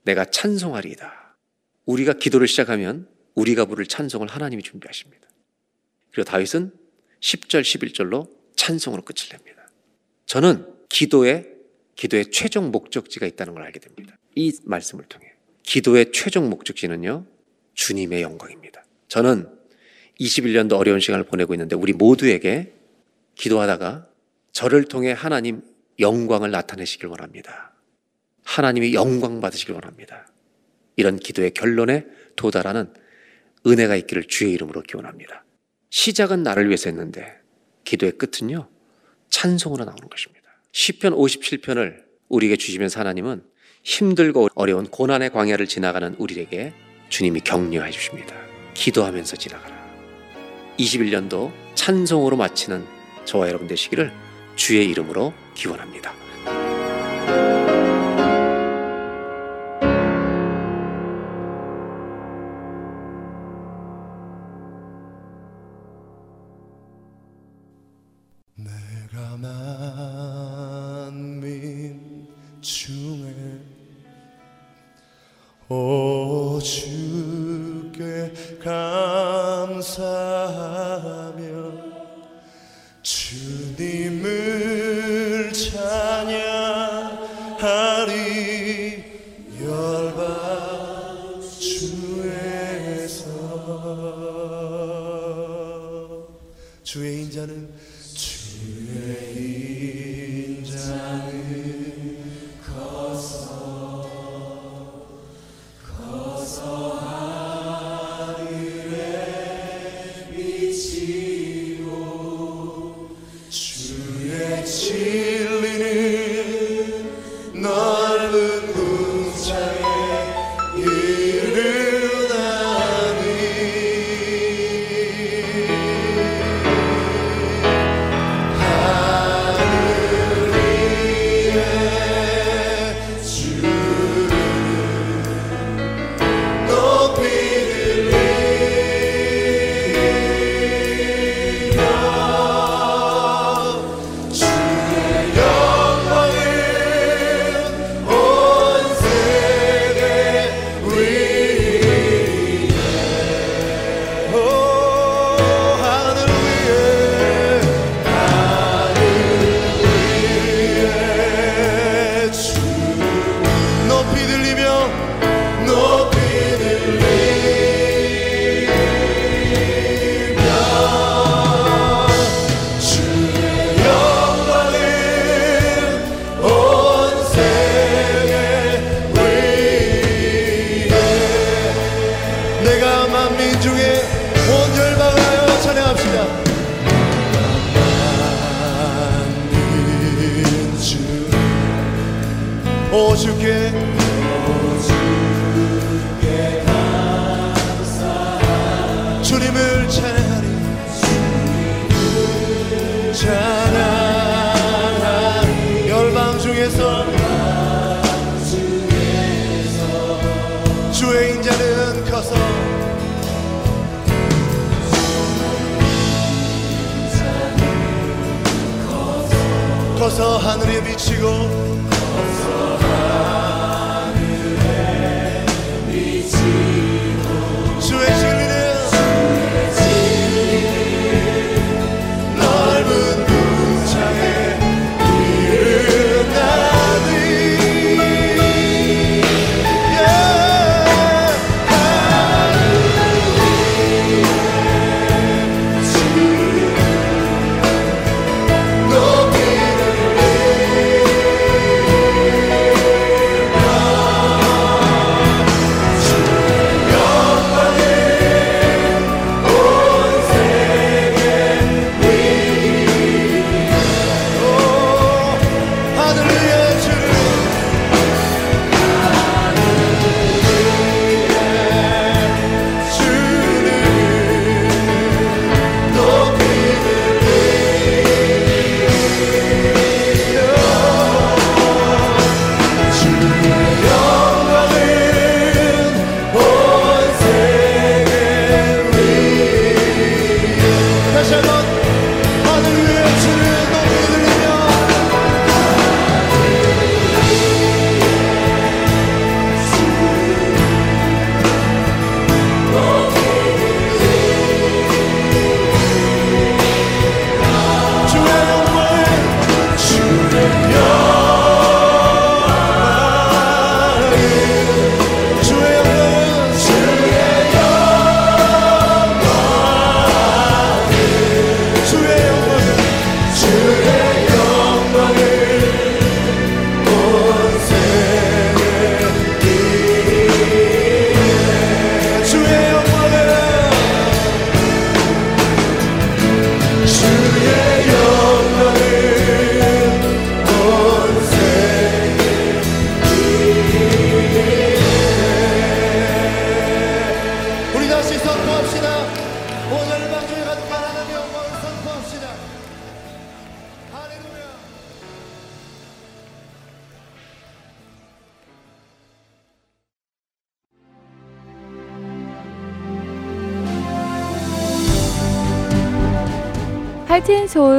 내가 찬송하리이다. 우리가 기도를 시작하면 우리가 부를 찬송을 하나님이 준비하십니다. 그리고 다윗은 10절, 11절로 찬송으로 끝을 냅니다. 저는 기도에, 기도의 최종 목적지가 있다는 걸 알게 됩니다. 이 말씀을 통해. 기도의 최종 목적지는요, 주님의 영광입니다. 저는 21년도 어려운 시간을 보내고 있는데 우리 모두에게 기도하다가 저를 통해 하나님 영광을 나타내시길 원합니다. 하나님이 영광 받으시길 원합니다. 이런 기도의 결론에 도달하는 은혜가 있기를 주의 이름으로 기원합니다. 시작은 나를 위해서 했는데 기도의 끝은요. 찬송으로 나오는 것입니다. 시편 57편을 우리에게 주시면서 하나님은 힘들고 어려운 고난의 광야를 지나가는 우리에게 주님이 격려해 주십니다. 기도하면서 지나가라. 21년도 찬송으로 마치는 저와 여러분 되시기를 주의 이름으로 기원합니다.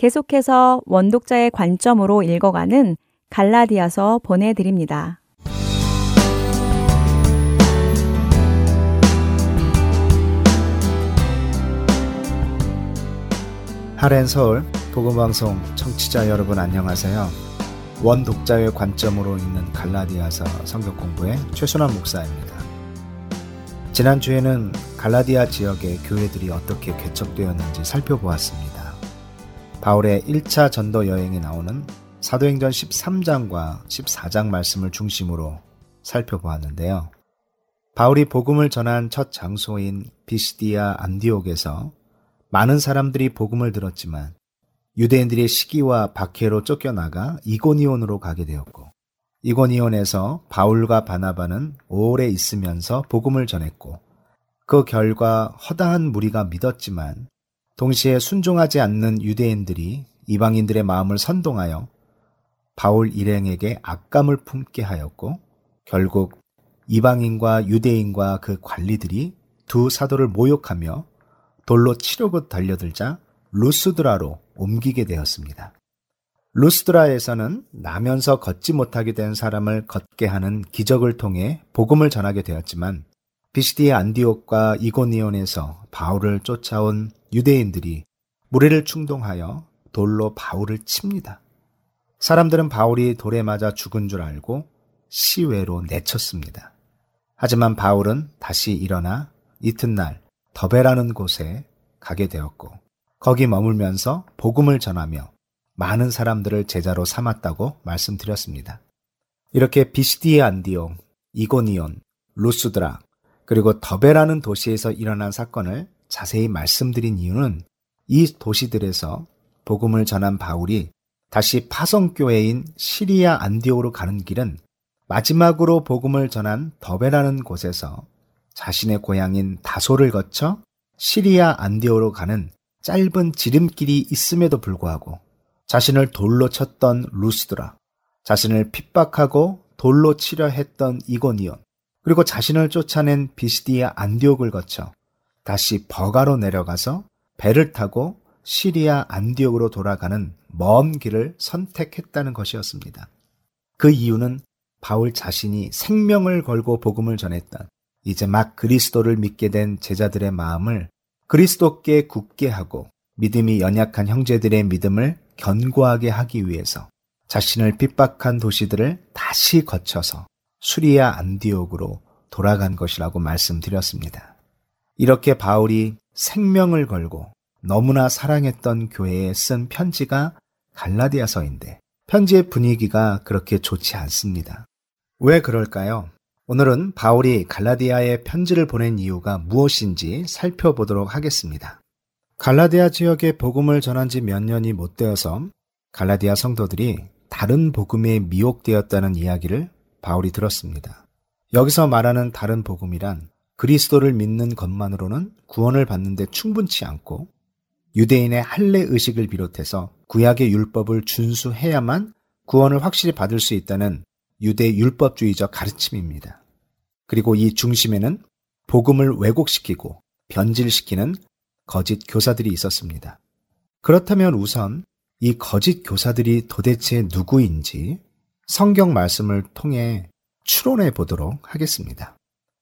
계속해서 원독자의 관점으로 읽어가는 갈라디아서 보내드립니다.
하렌 서울 복음방송 청취자 여러분 안녕하세요. 원 독자의 관점으로 읽는 갈라디아서 성경 공부의 최순환 목사입니다. 지난주에는 갈라디아 지역의 교회들이 어떻게 개척되었는지 살펴보았습니다. 바울의 1차 전도 여행에 나오는 사도행전 13장과 14장 말씀을 중심으로 살펴보았는데요. 바울이 복음을 전한 첫 장소인 비시디아 안디옥에서 많은 사람들이 복음을 들었지만 유대인들의 시기와 박해로 쫓겨나가 이고니온으로 가게 되었고 이고니온에서 바울과 바나바는 오래 있으면서 복음을 전했고 그 결과 허다한 무리가 믿었지만 동시에 순종하지 않는 유대인들이 이방인들의 마음을 선동하여 바울 일행에게 악감을 품게 하였고 결국 이방인과 유대인과 그 관리들이 두 사도를 모욕하며 돌로 치려고 달려들자 루스드라로 옮기게 되었습니다. 루스드라에서는 나면서 걷지 못하게 된 사람을 걷게 하는 기적을 통해 복음을 전하게 되었지만 비시디의 안디옥과 이고니온에서 바울을 쫓아온 유대인들이 무리를 충동하여 돌로 바울을 칩니다. 사람들은 바울이 돌에 맞아 죽은 줄 알고 시외로 내쳤습니다. 하지만 바울은 다시 일어나 이튿날 더베라는 곳에 가게 되었고 거기 머물면서 복음을 전하며 많은 사람들을 제자로 삼았다고 말씀드렸습니다. 이렇게 비시디의 안디옥, 이고니온, 루스드라 그리고 더베라는 도시에서 일어난 사건을 자세히 말씀드린 이유는 이 도시들에서 복음을 전한 바울이 다시 파성교회인 시리아 안디옥으로 가는 길은 마지막으로 복음을 전한 더베라는 곳에서 자신의 고향인 다소를 거쳐 시리아 안디오로 가는 짧은 지름길이 있음에도 불구하고 자신을 돌로 쳤던 루스드라, 자신을 핍박하고 돌로 치려 했던 이고니온, 그리고 자신을 쫓아낸 비시디아 안디옥을 거쳐 다시 버가로 내려가서 배를 타고 시리아 안디옥으로 돌아가는 먼 길을 선택했다는 것이었습니다. 그 이유는 바울 자신이 생명을 걸고 복음을 전했던 이제 막 그리스도를 믿게 된 제자들의 마음을 그리스도께 굳게 하고 믿음이 연약한 형제들의 믿음을 견고하게 하기 위해서 자신을 핍박한 도시들을 다시 거쳐서 수리아 안디옥으로 돌아간 것이라고 말씀드렸습니다. 이렇게 바울이 생명을 걸고 너무나 사랑했던 교회에 쓴 편지가 갈라디아서인데 편지의 분위기가 그렇게 좋지 않습니다. 왜 그럴까요? 오늘은 바울이 갈라디아에 편지를 보낸 이유가 무엇인지 살펴보도록 하겠습니다. 갈라디아 지역에 복음을 전한 지 몇 년이 못 되어서 갈라디아 성도들이 다른 복음에 미혹되었다는 이야기를 바울이 들었습니다. 여기서 말하는 다른 복음이란 그리스도를 믿는 것만으로는 구원을 받는데 충분치 않고 유대인의 할례 의식을 비롯해서 구약의 율법을 준수해야만 구원을 확실히 받을 수 있다는 유대 율법주의적 가르침입니다. 그리고 이 중심에는 복음을 왜곡시키고 변질시키는 거짓 교사들이 있었습니다. 그렇다면 우선 이 거짓 교사들이 도대체 누구인지 성경 말씀을 통해 추론해 보도록 하겠습니다.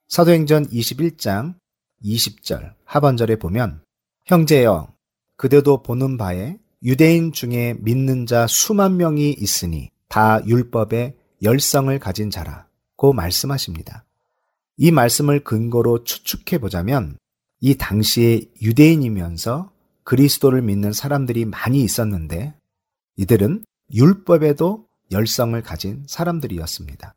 사도행전 21장 20절 하반절에 보면 형제여 그대도 보는 바에 유대인 중에 믿는 자 수만 명이 있으니 다 율법의 열성을 가진 자라고 말씀하십니다. 이 말씀을 근거로 추측해 보자면 이 당시에 유대인이면서 그리스도를 믿는 사람들이 많이 있었는데 이들은 율법에도 열성을 가진 사람들이었습니다.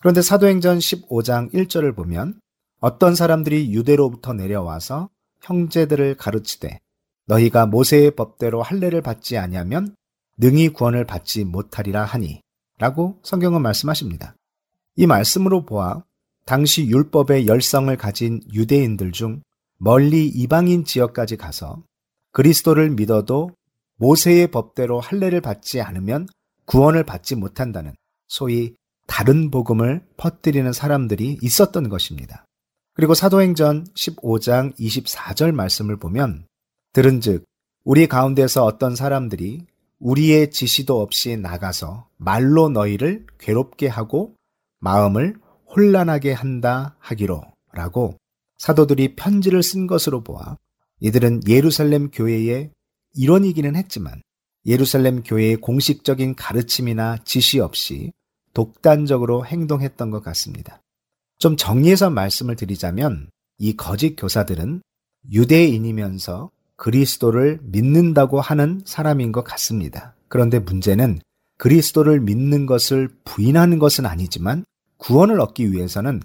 그런데 사도행전 15장 1절을 보면 어떤 사람들이 유대로부터 내려와서 형제들을 가르치되 너희가 모세의 법대로 할례를 받지 아니하면 능히 구원을 받지 못하리라 하니 라고 성경은 말씀하십니다. 이 말씀으로 보아 당시 율법의 열성을 가진 유대인들 중 멀리 이방인 지역까지 가서 그리스도를 믿어도 모세의 법대로 할례를 받지 않으면 구원을 받지 못한다는 소위 다른 복음을 퍼뜨리는 사람들이 있었던 것입니다. 그리고 사도행전 15장 24절 말씀을 보면 들은즉 우리 가운데서 어떤 사람들이 우리의 지시도 없이 나가서 말로 너희를 괴롭게 하고 마음을 혼란하게 한다 하기로 라고 사도들이 편지를 쓴 것으로 보아 이들은 예루살렘 교회의 일원이기는 했지만 예루살렘 교회의 공식적인 가르침이나 지시 없이 독단적으로 행동했던 것 같습니다. 좀 정리해서 말씀을 드리자면 이 거짓 교사들은 유대인이면서 그리스도를 믿는다고 하는 사람인 것 같습니다. 그런데 문제는 그리스도를 믿는 것을 부인하는 것은 아니지만 구원을 얻기 위해서는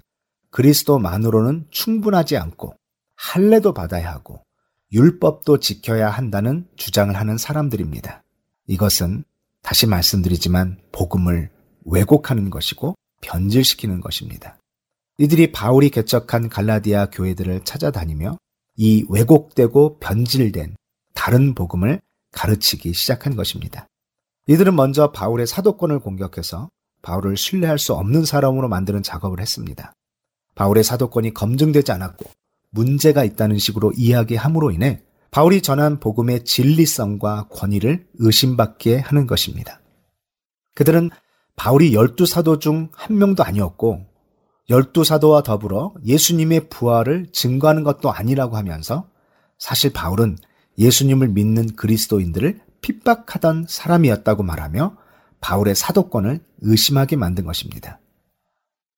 그리스도만으로는 충분하지 않고 할례도 받아야 하고 율법도 지켜야 한다는 주장을 하는 사람들입니다. 이것은 다시 말씀드리지만 복음을 왜곡하는 것이고 변질시키는 것입니다. 이들이 바울이 개척한 갈라디아 교회들을 찾아다니며 이 왜곡되고 변질된 다른 복음을 가르치기 시작한 것입니다. 이들은 먼저 바울의 사도권을 공격해서 바울을 신뢰할 수 없는 사람으로 만드는 작업을 했습니다. 바울의 사도권이 검증되지 않았고 문제가 있다는 식으로 이야기함으로 인해 바울이 전한 복음의 진리성과 권위를 의심받게 하는 것입니다. 그들은 바울이 열두 사도 중 한 명도 아니었고 열두 사도와 더불어 예수님의 부활을 증거하는 것도 아니라고 하면서 사실 바울은 예수님을 믿는 그리스도인들을 핍박하던 사람이었다고 말하며 바울의 사도권을 의심하게 만든 것입니다.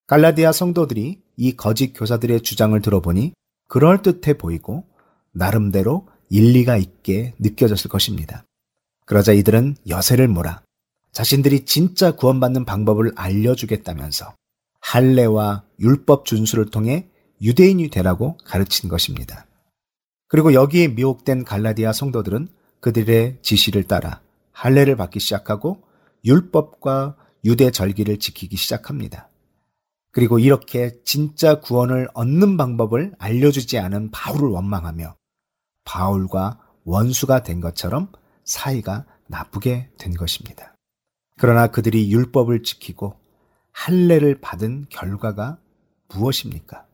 갈라디아 성도들이 이 거짓 교사들의 주장을 들어보니 그럴듯해 보이고 나름대로 일리가 있게 느껴졌을 것입니다. 그러자 이들은 여세를 몰아 자신들이 진짜 구원받는 방법을 알려주겠다면서 할례와 율법 준수를 통해 유대인이 되라고 가르친 것입니다. 그리고 여기에 미혹된 갈라디아 성도들은 그들의 지시를 따라 할례를 받기 시작하고 율법과 유대 절기를 지키기 시작합니다. 그리고 이렇게 진짜 구원을 얻는 방법을 알려주지 않은 바울을 원망하며 바울과 원수가 된 것처럼 사이가 나쁘게 된 것입니다. 그러나 그들이 율법을 지키고 할례를 받은 결과가 무엇입니까?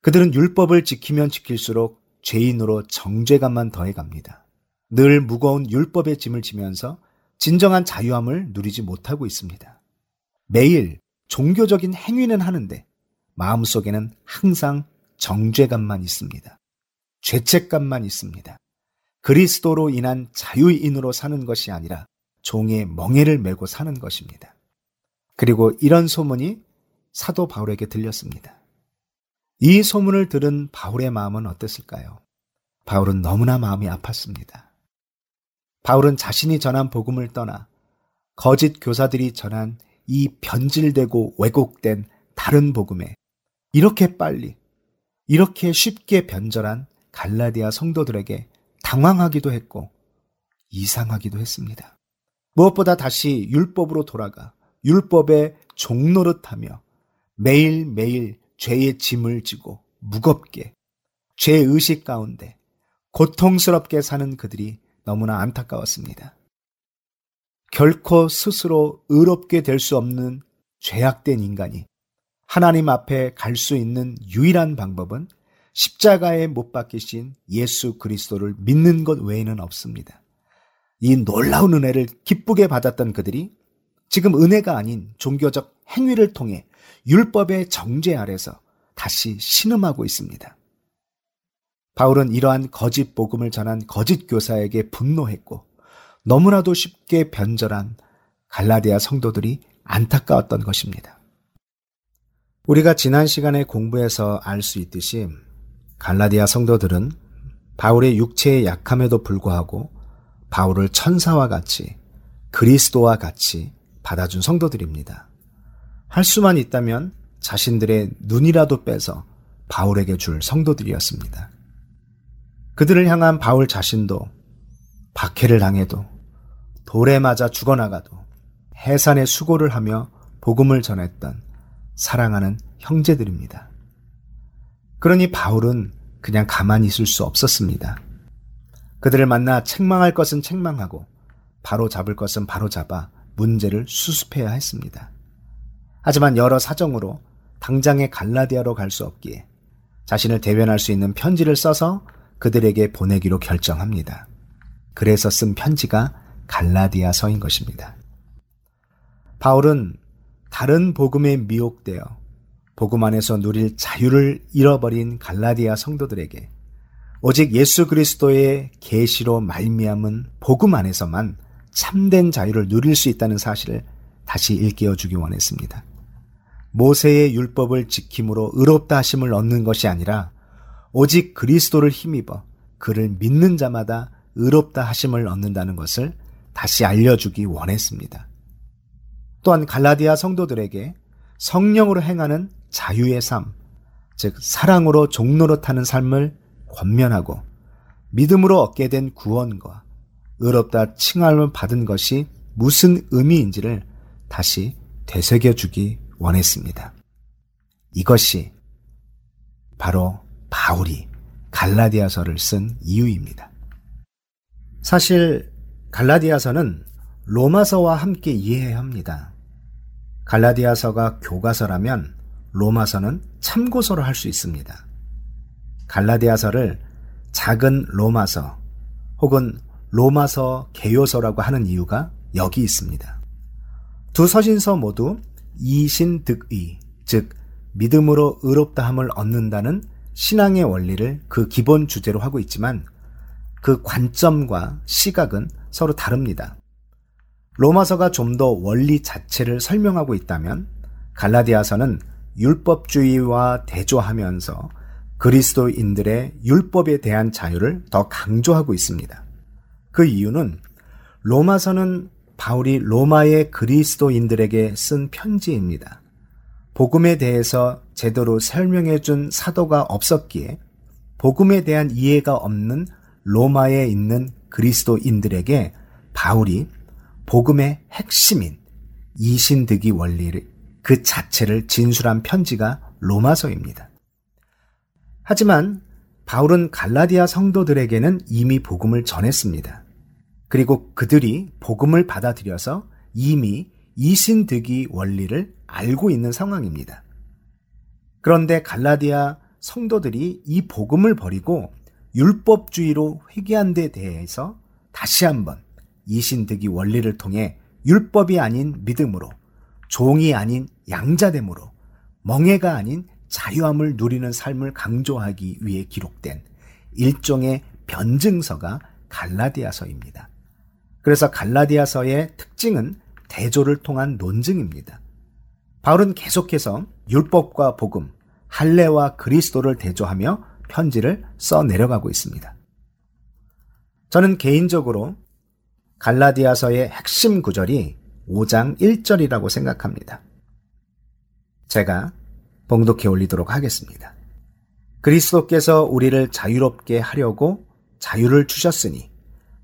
그들은 율법을 지키면 지킬수록 죄인으로 정죄감만 더해갑니다. 늘 무거운 율법의 짐을 지면서 진정한 자유함을 누리지 못하고 있습니다. 매일 종교적인 행위는 하는데 마음속에는 항상 정죄감만 있습니다. 죄책감만 있습니다. 그리스도로 인한 자유인으로 사는 것이 아니라 종의 멍해를 메고 사는 것입니다. 그리고 이런 소문이 사도 바울에게 들렸습니다. 이 소문을 들은 바울의 마음은 어땠을까요? 바울은 너무나 마음이 아팠습니다. 바울은 자신이 전한 복음을 떠나 거짓 교사들이 전한 이 변질되고 왜곡된 다른 복음에 이렇게 빨리, 이렇게 쉽게 변절한 갈라디아 성도들에게 당황하기도 했고 이상하기도 했습니다. 무엇보다 다시 율법으로 돌아가 율법의 종노릇하며 매일매일 죄의 짐을 지고 무겁게 죄의식 가운데 고통스럽게 사는 그들이 너무나 안타까웠습니다. 결코 스스로 의롭게 될 수 없는 죄악된 인간이 하나님 앞에 갈 수 있는 유일한 방법은 십자가에 못 박히신 예수 그리스도를 믿는 것 외에는 없습니다. 이 놀라운 은혜를 기쁘게 받았던 그들이 지금 은혜가 아닌 종교적 행위를 통해 율법의 정죄 아래서 다시 신음하고 있습니다. 바울은 이러한 거짓 복음을 전한 거짓 교사에게 분노했고 너무나도 쉽게 변절한 갈라디아 성도들이 안타까웠던 것입니다. 우리가 지난 시간에 공부해서 알 수 있듯이 갈라디아 성도들은 바울의 육체의 약함에도 불구하고 바울을 천사와 같이 그리스도와 같이 받아준 성도들입니다. 할 수만 있다면 자신들의 눈이라도 빼서 바울에게 줄 성도들이었습니다. 그들을 향한 바울 자신도 박해를 당해도 돌에 맞아 죽어나가도 해산의 수고를 하며 복음을 전했던 사랑하는 형제들입니다. 그러니 바울은 그냥 가만히 있을 수 없었습니다. 그들을 만나 책망할 것은 책망하고 바로 잡을 것은 바로 잡아 문제를 수습해야 했습니다. 하지만 여러 사정으로 당장에 갈라디아로 갈 수 없기에 자신을 대변할 수 있는 편지를 써서 그들에게 보내기로 결정합니다. 그래서 쓴 편지가 갈라디아서인 것입니다. 바울은 다른 복음에 미혹되어 복음 안에서 누릴 자유를 잃어버린 갈라디아 성도들에게 오직 예수 그리스도의 계시로 말미암은 복음 안에서만 참된 자유를 누릴 수 있다는 사실을 다시 일깨워 주기 원했습니다. 모세의 율법을 지킴으로 의롭다 하심을 얻는 것이 아니라 오직 그리스도를 힘입어 그를 믿는 자마다 의롭다 하심을 얻는다는 것을 다시 알려주기 원했습니다. 또한 갈라디아 성도들에게 성령으로 행하는 자유의 삶, 즉 사랑으로 종로로 타는 삶을 권면하고 믿음으로 얻게 된 구원과 의롭다 칭함을 받은 것이 무슨 의미인지를 다시 되새겨 주기 원했습니다. 이것이 바로 바울이 갈라디아서를 쓴 이유입니다. 사실 갈라디아서는 로마서와 함께 이해해야 합니다. 갈라디아서가 교과서라면 로마서는 참고서로 할 수 있습니다. 갈라디아서를 작은 로마서 혹은 로마서 개요서라고 하는 이유가 여기 있습니다. 두 서신서 모두 이신득의, 즉 믿음으로 의롭다함을 얻는다는 신앙의 원리를 그 기본 주제로 하고 있지만 그 관점과 시각은 서로 다릅니다. 로마서가 좀 더 원리 자체를 설명하고 있다면 갈라디아서는 율법주의와 대조하면서 그리스도인들의 율법에 대한 자유를 더 강조하고 있습니다. 그 이유는 로마서는 바울이 로마의 그리스도인들에게 쓴 편지입니다. 복음에 대해서 제대로 설명해 준 사도가 없었기에 복음에 대한 이해가 없는 로마에 있는 그리스도인들에게 바울이 복음의 핵심인 이신득이 원리를 그 자체를 진술한 편지가 로마서입니다. 하지만 바울은 갈라디아 성도들에게는 이미 복음을 전했습니다. 그리고 그들이 복음을 받아들여서 이미 이신득이 원리를 알고 있는 상황입니다. 그런데 갈라디아 성도들이 이 복음을 버리고 율법주의로 회귀한 데 대해서 다시 한번 이신득이 원리를 통해 율법이 아닌 믿음으로 종이 아닌 양자됨으로 멍해가 아닌 자유함을 누리는 삶을 강조하기 위해 기록된 일종의 변증서가 갈라디아서입니다. 그래서 갈라디아서의 특징은 대조를 통한 논증입니다. 바울은 계속해서 율법과 복음, 할례와 그리스도를 대조하며 편지를 써 내려가고 있습니다. 저는 개인적으로 갈라디아서의 핵심 구절이 5장 1절이라고 생각합니다. 제가 봉독해 올리도록 하겠습니다. 그리스도께서 우리를 자유롭게 하려고 자유를 주셨으니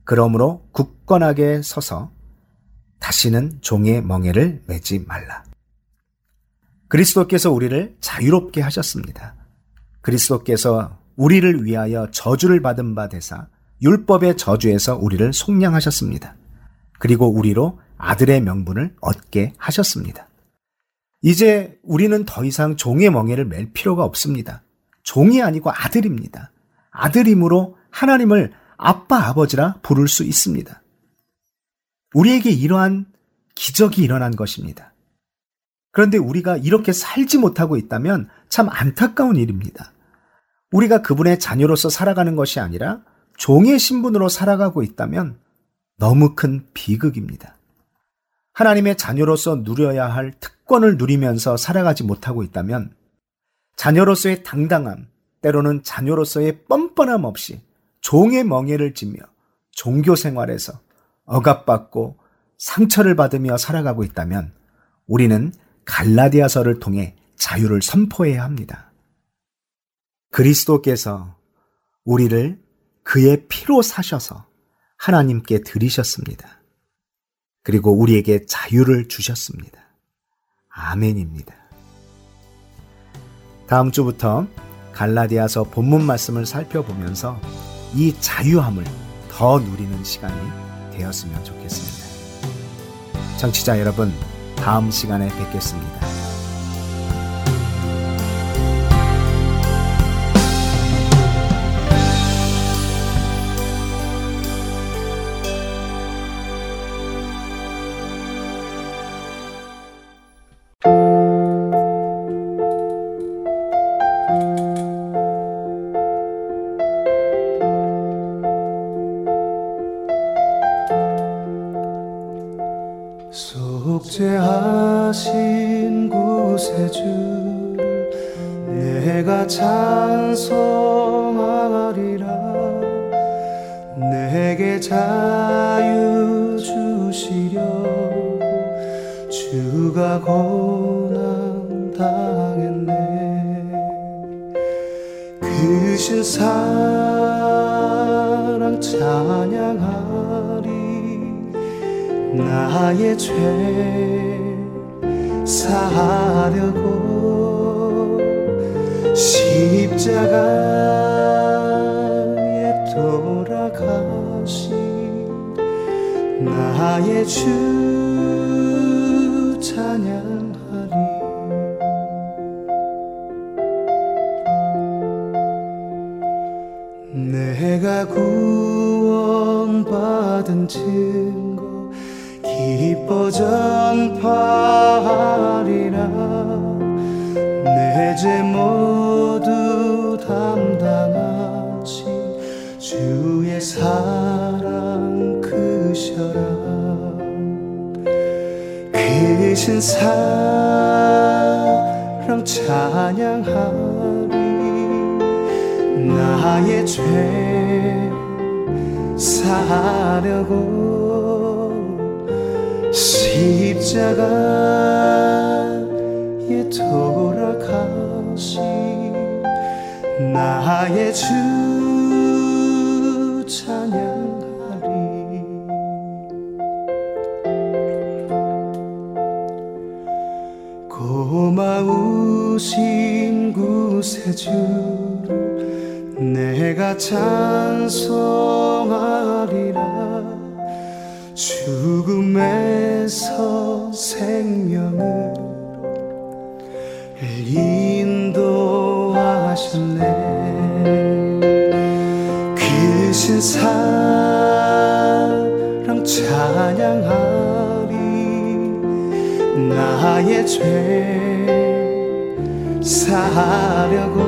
그러므로 굳건하게 서서 다시는 종의 멍에를 매지 말라. 그리스도께서 우리를 자유롭게 하셨습니다. 그리스도께서 우리를 위하여 저주를 받은 바 되사 율법의 저주에서 우리를 속량하셨습니다. 그리고 우리로 아들의 명분을 얻게 하셨습니다. 이제 우리는 더 이상 종의 멍에를 맬 필요가 없습니다. 종이 아니고 아들입니다. 아들임으로 하나님을 아빠 아버지라 부를 수 있습니다. 우리에게 이러한 기적이 일어난 것입니다. 그런데 우리가 이렇게 살지 못하고 있다면 참 안타까운 일입니다. 우리가 그분의 자녀로서 살아가는 것이 아니라 종의 신분으로 살아가고 있다면 너무 큰 비극입니다. 하나님의 자녀로서 누려야 할 특 권을 누리면서 살아가지 못하고 있다면 자녀로서의 당당함, 때로는 자녀로서의 뻔뻔함 없이 종의 멍에를 지며 종교 생활에서 억압받고 상처를 받으며 살아가고 있다면 우리는 갈라디아서를 통해 자유를 선포해야 합니다. 그리스도께서 우리를 그의 피로 사셔서 하나님께 드리셨습니다. 그리고 우리에게 자유를 주셨습니다. 아멘입니다. 다음 주부터 갈라디아서 본문 말씀을 살펴보면서 이 자유함을 더 누리는 시간이 되었으면 좋겠습니다. 청취자 여러분, 다음 시간에 뵙겠습니다.
하신 구세주를 내가 찬송하리라. 내게 자유 주시려고 주가 고난 당했네. 그신 사랑 찬양하리. 나의 죄 사하려고 십자가에 돌아가신 나의 주 고마우신 구세주를 내가 찬송하리라. 죽음에서 생명을 인도하셨네 그신 사랑 찬양하리. 나의 죄 사하려고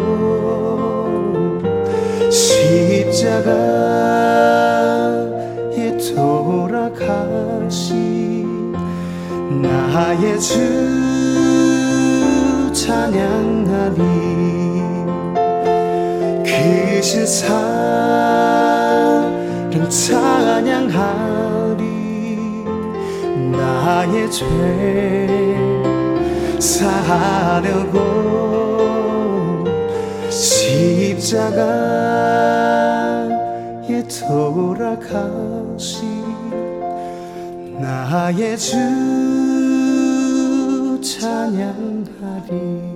십자가에 돌아가신 나의 주 찬양하리 그신 사랑 찬양하리 나의 죄 사하려고 십자가에 돌아가신 나의 주 찬양하리